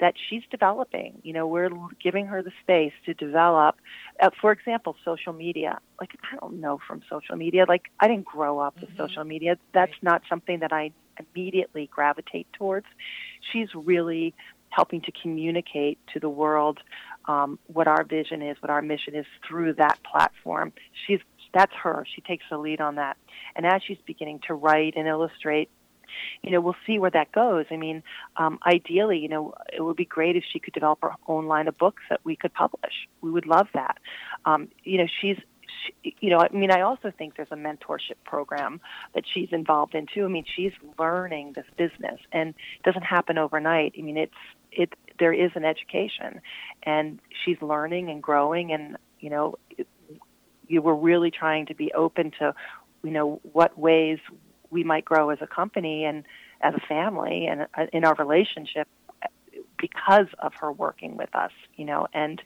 that she's developing. You know, we're giving her the space to develop. Uh, for example, social media. Like I don't know from social media. Like I didn't grow up with mm-hmm. social media. That's right. not something that I immediately gravitate towards. She's really helping to communicate to the world um, what our vision is, what our mission is through that platform. She's that's her. She takes the lead on that. And as she's beginning to write and illustrate you know, we'll see where that goes. I mean, um, ideally, you know, it would be great if she could develop her own line of books that we could publish. We would love that. Um, you know, she's you know, I mean, I also think there's a mentorship program that she's involved in too. I mean, she's learning this business, and it doesn't happen overnight. I mean, it's it. There is an education, and she's learning and growing, and you know, it, you were really trying to be open to, you know, what ways we might grow as a company and as a family and uh, in our relationship because of her working with us, you know, and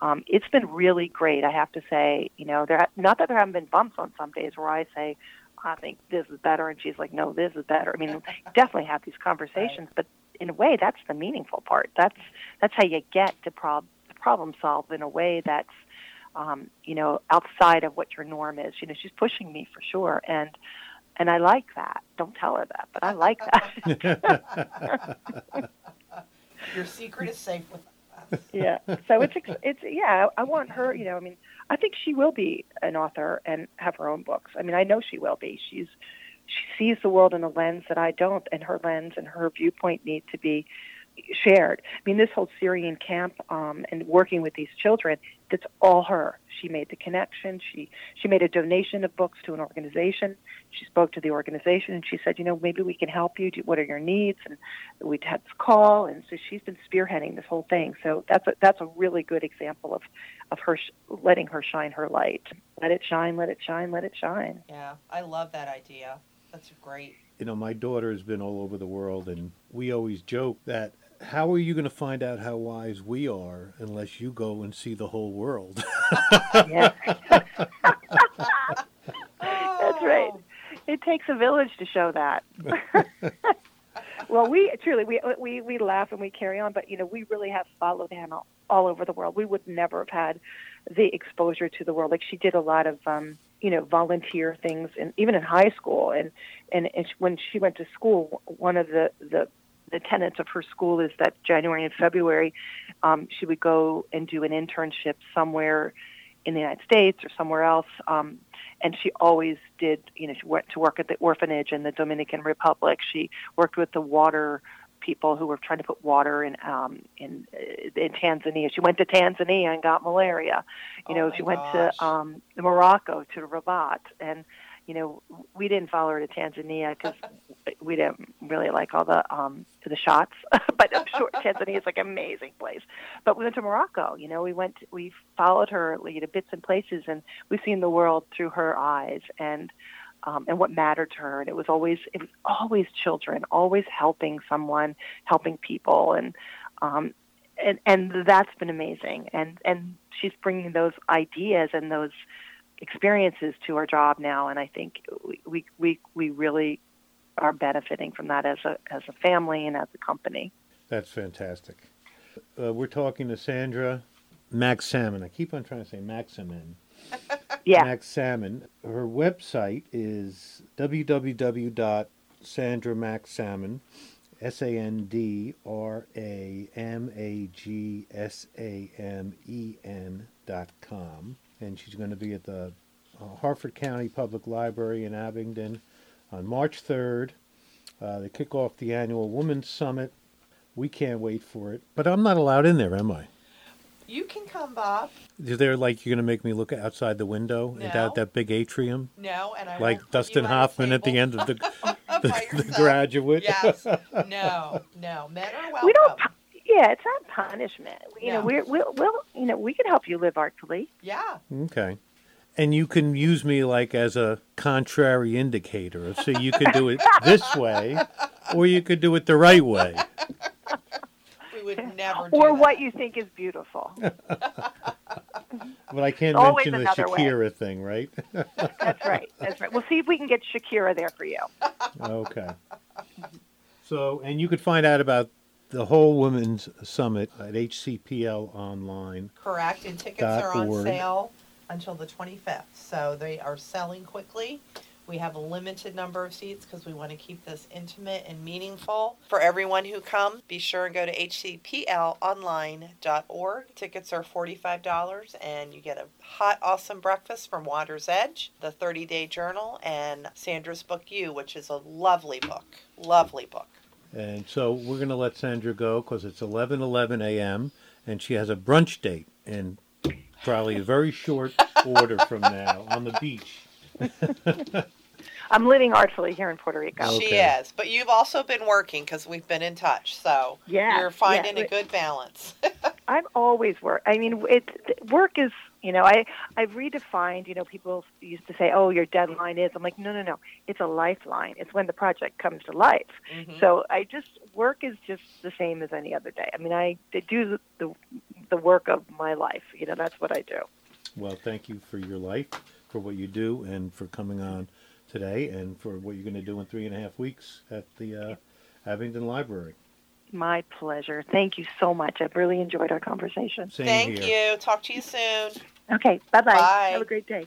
um, it's been really great. I have to say, you know, there not that there haven't been bumps on some days where I say, I think this is better, and she's like, no, this is better. I mean, definitely have these conversations, but in a way, that's the meaningful part. That's that's how you get to prob- problem solve in a way that's um, you know outside of what your norm is. You know, she's pushing me for sure, and and I like that. Don't tell her that, but I like that. your secret is safe with us. yeah. So it's it's yeah. I want her. You know, I mean, I think she will be an author and have her own books. I mean, I know she will be. She's she sees the world in a lens that I don't, and her lens and her viewpoint need to be shared. I mean, this whole Syrian camp um, and working with these children, that's all her. She made the connection. She she made a donation of books to an organization. She spoke to the organization and she said, you know, maybe we can help you. What are your needs? And we had this call, and so she's been spearheading this whole thing. So that's a, that's a really good example of of her sh- letting her shine her light. Let it shine. Let it shine. Let it shine. Yeah, I love that idea. That's great. You know, my daughter has been all over the world, and we always joke that how are you going to find out how wise we are unless you go and see the whole world? That's right. It takes a village to show that. well, we truly we we we laugh and we carry on, but you know we really have followed Hannah all over the world. We would never have had the exposure to the world. Like she did a lot of um, you know volunteer things, and even in high school, and and, and when she went to school, one of the the the tenets of her school is that January and February, um, she would go and do an internship somewhere in the United States or somewhere else. Um, and she always did, you know, she went to work at the orphanage in the Dominican Republic. She worked with the water people who were trying to put water in um in in Tanzania. She went to Tanzania and got malaria. You know, oh she went gosh. to um Morocco to Rabat and you know, we didn't follow her to Tanzania because we didn't really like all the um the shots. but I'm sure Tanzania is like an amazing place. But we went to Morocco. You know, we went, we followed her you know bits and places, and we've seen the world through her eyes and. Um, and what mattered to her, and it was always it was always children, always helping someone, helping people, and um, and and that's been amazing. And and she's bringing those ideas and those experiences to our job now, and I think we we we, we really are benefiting from that as a as a family and as a company. That's fantastic. Uh, we're talking to Sandra Magsamen. I keep on trying to say Maximin. Yeah. Max Salmon. Her website is www.sandramagsamen, S A N D R A M A G S A M E N dot com. And she's going to be at the uh, Harford County Public Library in Abingdon on March 3rd. Uh, they kick off the annual Women's Summit. We can't wait for it. But I'm not allowed in there, am I? You can come, Bob. Is there like you're going to make me look outside the window No. at that, that big atrium? No, and I Like Dustin you at a Hoffman at the end of the, the, the graduate? Yes. No. No. Men are welcome. We don't. Pu- Yeah, it's not punishment. You know, we're, we'll, we'll, you know, we can help you live artfully. Yeah. Okay. And you can use me like as a contrary indicator. So you could do it this way, or you could do it the right way. We would never do Or that. what you think is beautiful. But I can't Always mention the another way. Shakira thing, right? That's right. That's right. We'll see if we can get Shakira there for you. okay. So, and you could find out about the whole Women's Summit at HCPL online. Correct. And tickets are on org. sale until the 25th. So they are selling quickly. We have a limited number of seats because we want to keep this intimate and meaningful for everyone who comes. Be sure and go to hcplonline.org. Tickets are $45 and you get a hot, awesome breakfast from Water's Edge, the 30 day journal, and Sandra's book You, which is a lovely book. Lovely book. And so we're going to let Sandra go because it's 11:11 a.m. and she has a brunch date in probably a very short order from now on the beach. I'm living artfully here in Puerto Rico. Okay. She is. But you've also been working because we've been in touch. So Yeah, you're finding yeah. a good balance. I'm always work. I mean, it work is you know I I've redefined. You know, people used to say, "Oh, your deadline is." I'm like, no, no, no. It's a lifeline. It's when the project comes to life. Mhm. So I just work is just the same as any other day. I mean, I do the, the the work of my life. You know, that's what I do. Well, thank you for your life, for what you do, and for coming on today, and for what you're going to do in three and a half weeks at the uh, Abingdon Library. My pleasure. Thank you so much. I've really enjoyed our conversation. Same Thank here. you. Talk to you soon. Okay. Bye-bye. Bye. Have a great day.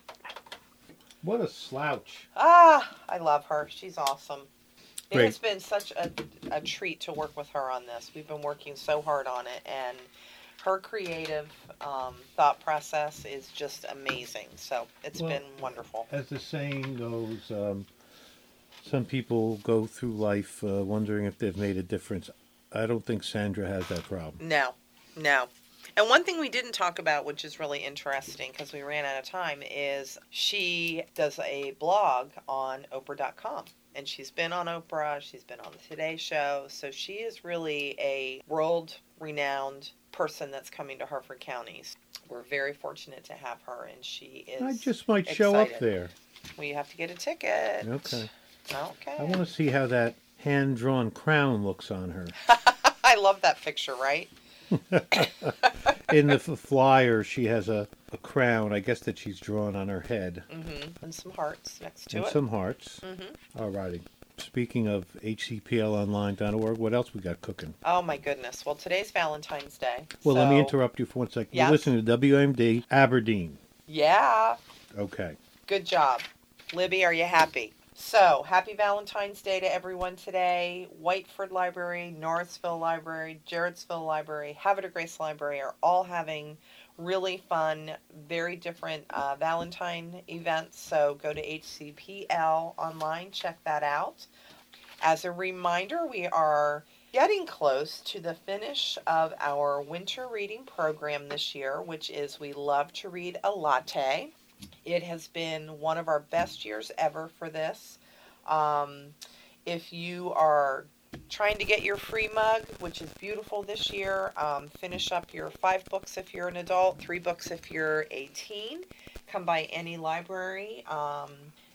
What a slouch! Ah, I love her. She's awesome. It has been such a, a treat to work with her on this. We've been working so hard on it, and her creative um, thought process is just amazing. So it's Well- been wonderful. As the saying goes, um, some people go through life uh, wondering if they've made a difference. I don't think Sandra has that problem. No, no. And one thing we didn't talk about, which is really interesting because we ran out of time, is she does a blog on Oprah.com. And she's been on Oprah, she's been on the Today Show. So she is really a world renowned person that's coming to Harford County. We're very fortunate to have her, and she is. I just might show up there. We have to get a ticket. Okay. Okay. I want to see how that hand drawn crown looks on her. I love that picture, right? In the flyer, she has a, a crown, I guess that she's drawn on her head, hmm And some hearts next to and it. some hearts. hmm Alrighty. Speaking of hcplonline.org, what else we got cooking? Oh my goodness. Well, today's Valentine's Day. Well, let me interrupt you for one second. You're listening to WMD Aberdeen. Yeah. Okay. Good job. Libby, are you happy? So, happy Valentine's Day to everyone today. Whiteford Library, Norrisville Library, Jarrettsville Library, Havre Grace Library are all having really fun, very different uh, Valentine events. So, go to HCPL online, check that out. As a reminder, we are getting close to the finish of our winter reading program this year, which is We Love to Read a Latte. It has been one of our best years ever for this. Um, if you are trying to get your free mug, which is beautiful this year, um, finish up your five books if you're an adult, three books if you're a teen. Come by any library um,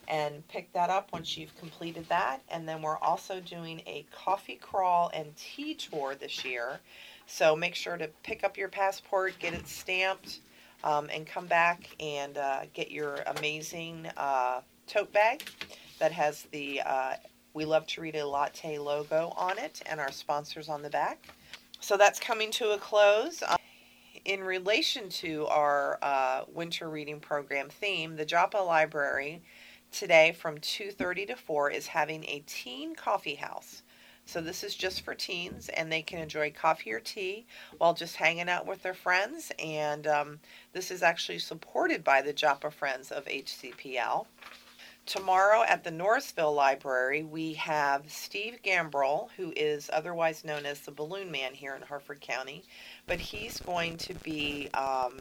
and pick that up once you've completed that. And then we're also doing a coffee crawl and tea tour this year. So make sure to pick up your passport, get it stamped um, and come back and uh, get your amazing uh, tote bag that has the uh, We Love to Read a Latte logo on it and our sponsors on the back. So that's coming to a close. Uh, in relation to our uh, winter reading program theme, the Joppa Library today from 2.30 to 4 is having a teen coffee house. So this is just for teens, and they can enjoy coffee or tea while just hanging out with their friends. And um, this is actually supported by the Joppa Friends of HCPL. Tomorrow at the Norrisville Library, we have Steve Gambrell, who is otherwise known as the Balloon Man here in Harford County, but he's going to be um,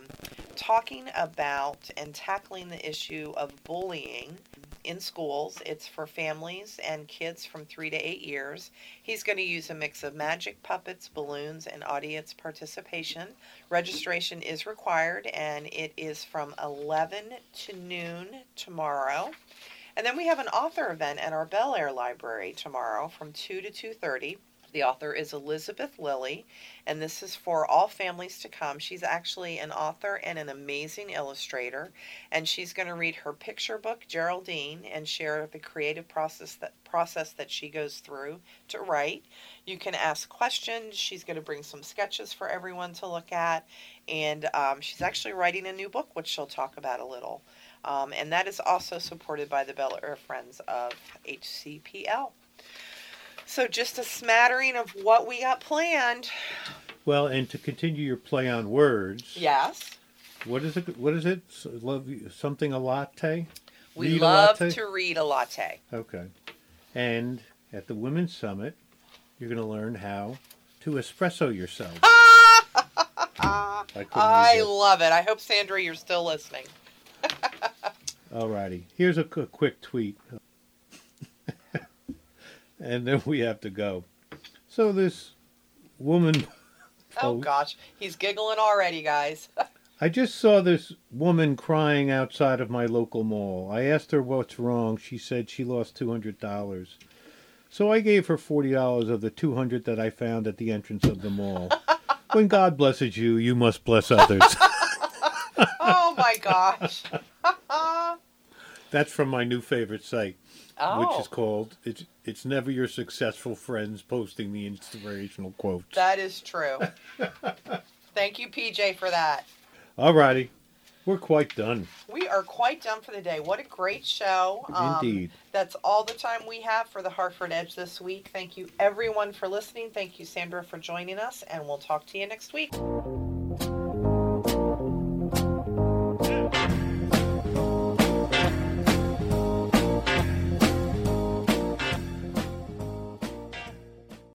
talking about and tackling the issue of bullying in schools. It's for families and kids from three to eight years. He's going to use a mix of magic puppets, balloons, and audience participation. Registration is required, and it is from 11 to noon tomorrow. And then we have an author event at our Bel Air Library tomorrow from 2 to 2:30. The author is Elizabeth Lilly, and this is for all families to come. She's actually an author and an amazing illustrator, and she's going to read her picture book Geraldine and share the creative process that process that she goes through to write. You can ask questions. She's going to bring some sketches for everyone to look at, and um, she's actually writing a new book, which she'll talk about a little. Um, and that is also supported by the Bel Air Friends of HCPL. So, just a smattering of what we got planned. Well, and to continue your play on words, Yes. what is it? What is it? Love you- something a latte? We Read love latte? to read a latte. Okay. And at the Women's Summit, you're going to learn how to espresso yourself. I I love it. I hope, Sandra, you're still listening. Alrighty. Here's a qu- quick tweet. And then we have to go. So this woman Oh, oh. gosh, he's giggling already, guys. I just saw this woman crying outside of my local mall. I asked her what's wrong. She said she lost two hundred dollars. So I gave her forty dollars of the two hundred that I found at the entrance of the mall. when God blesses you, you must bless others. oh my gosh. That's from my new favorite site, Oh, which is called "It's It's Never Your Successful Friends Posting the Inspirational Quotes." that is true. Thank you, PJ, for that. All righty. we're quite done. We are quite done for the day. What a great show. Um, Indeed. That's all the time we have for the Harford Edge this week. Thank you, everyone, for listening. Thank you, Sandra, for joining us, and we'll talk to you next week.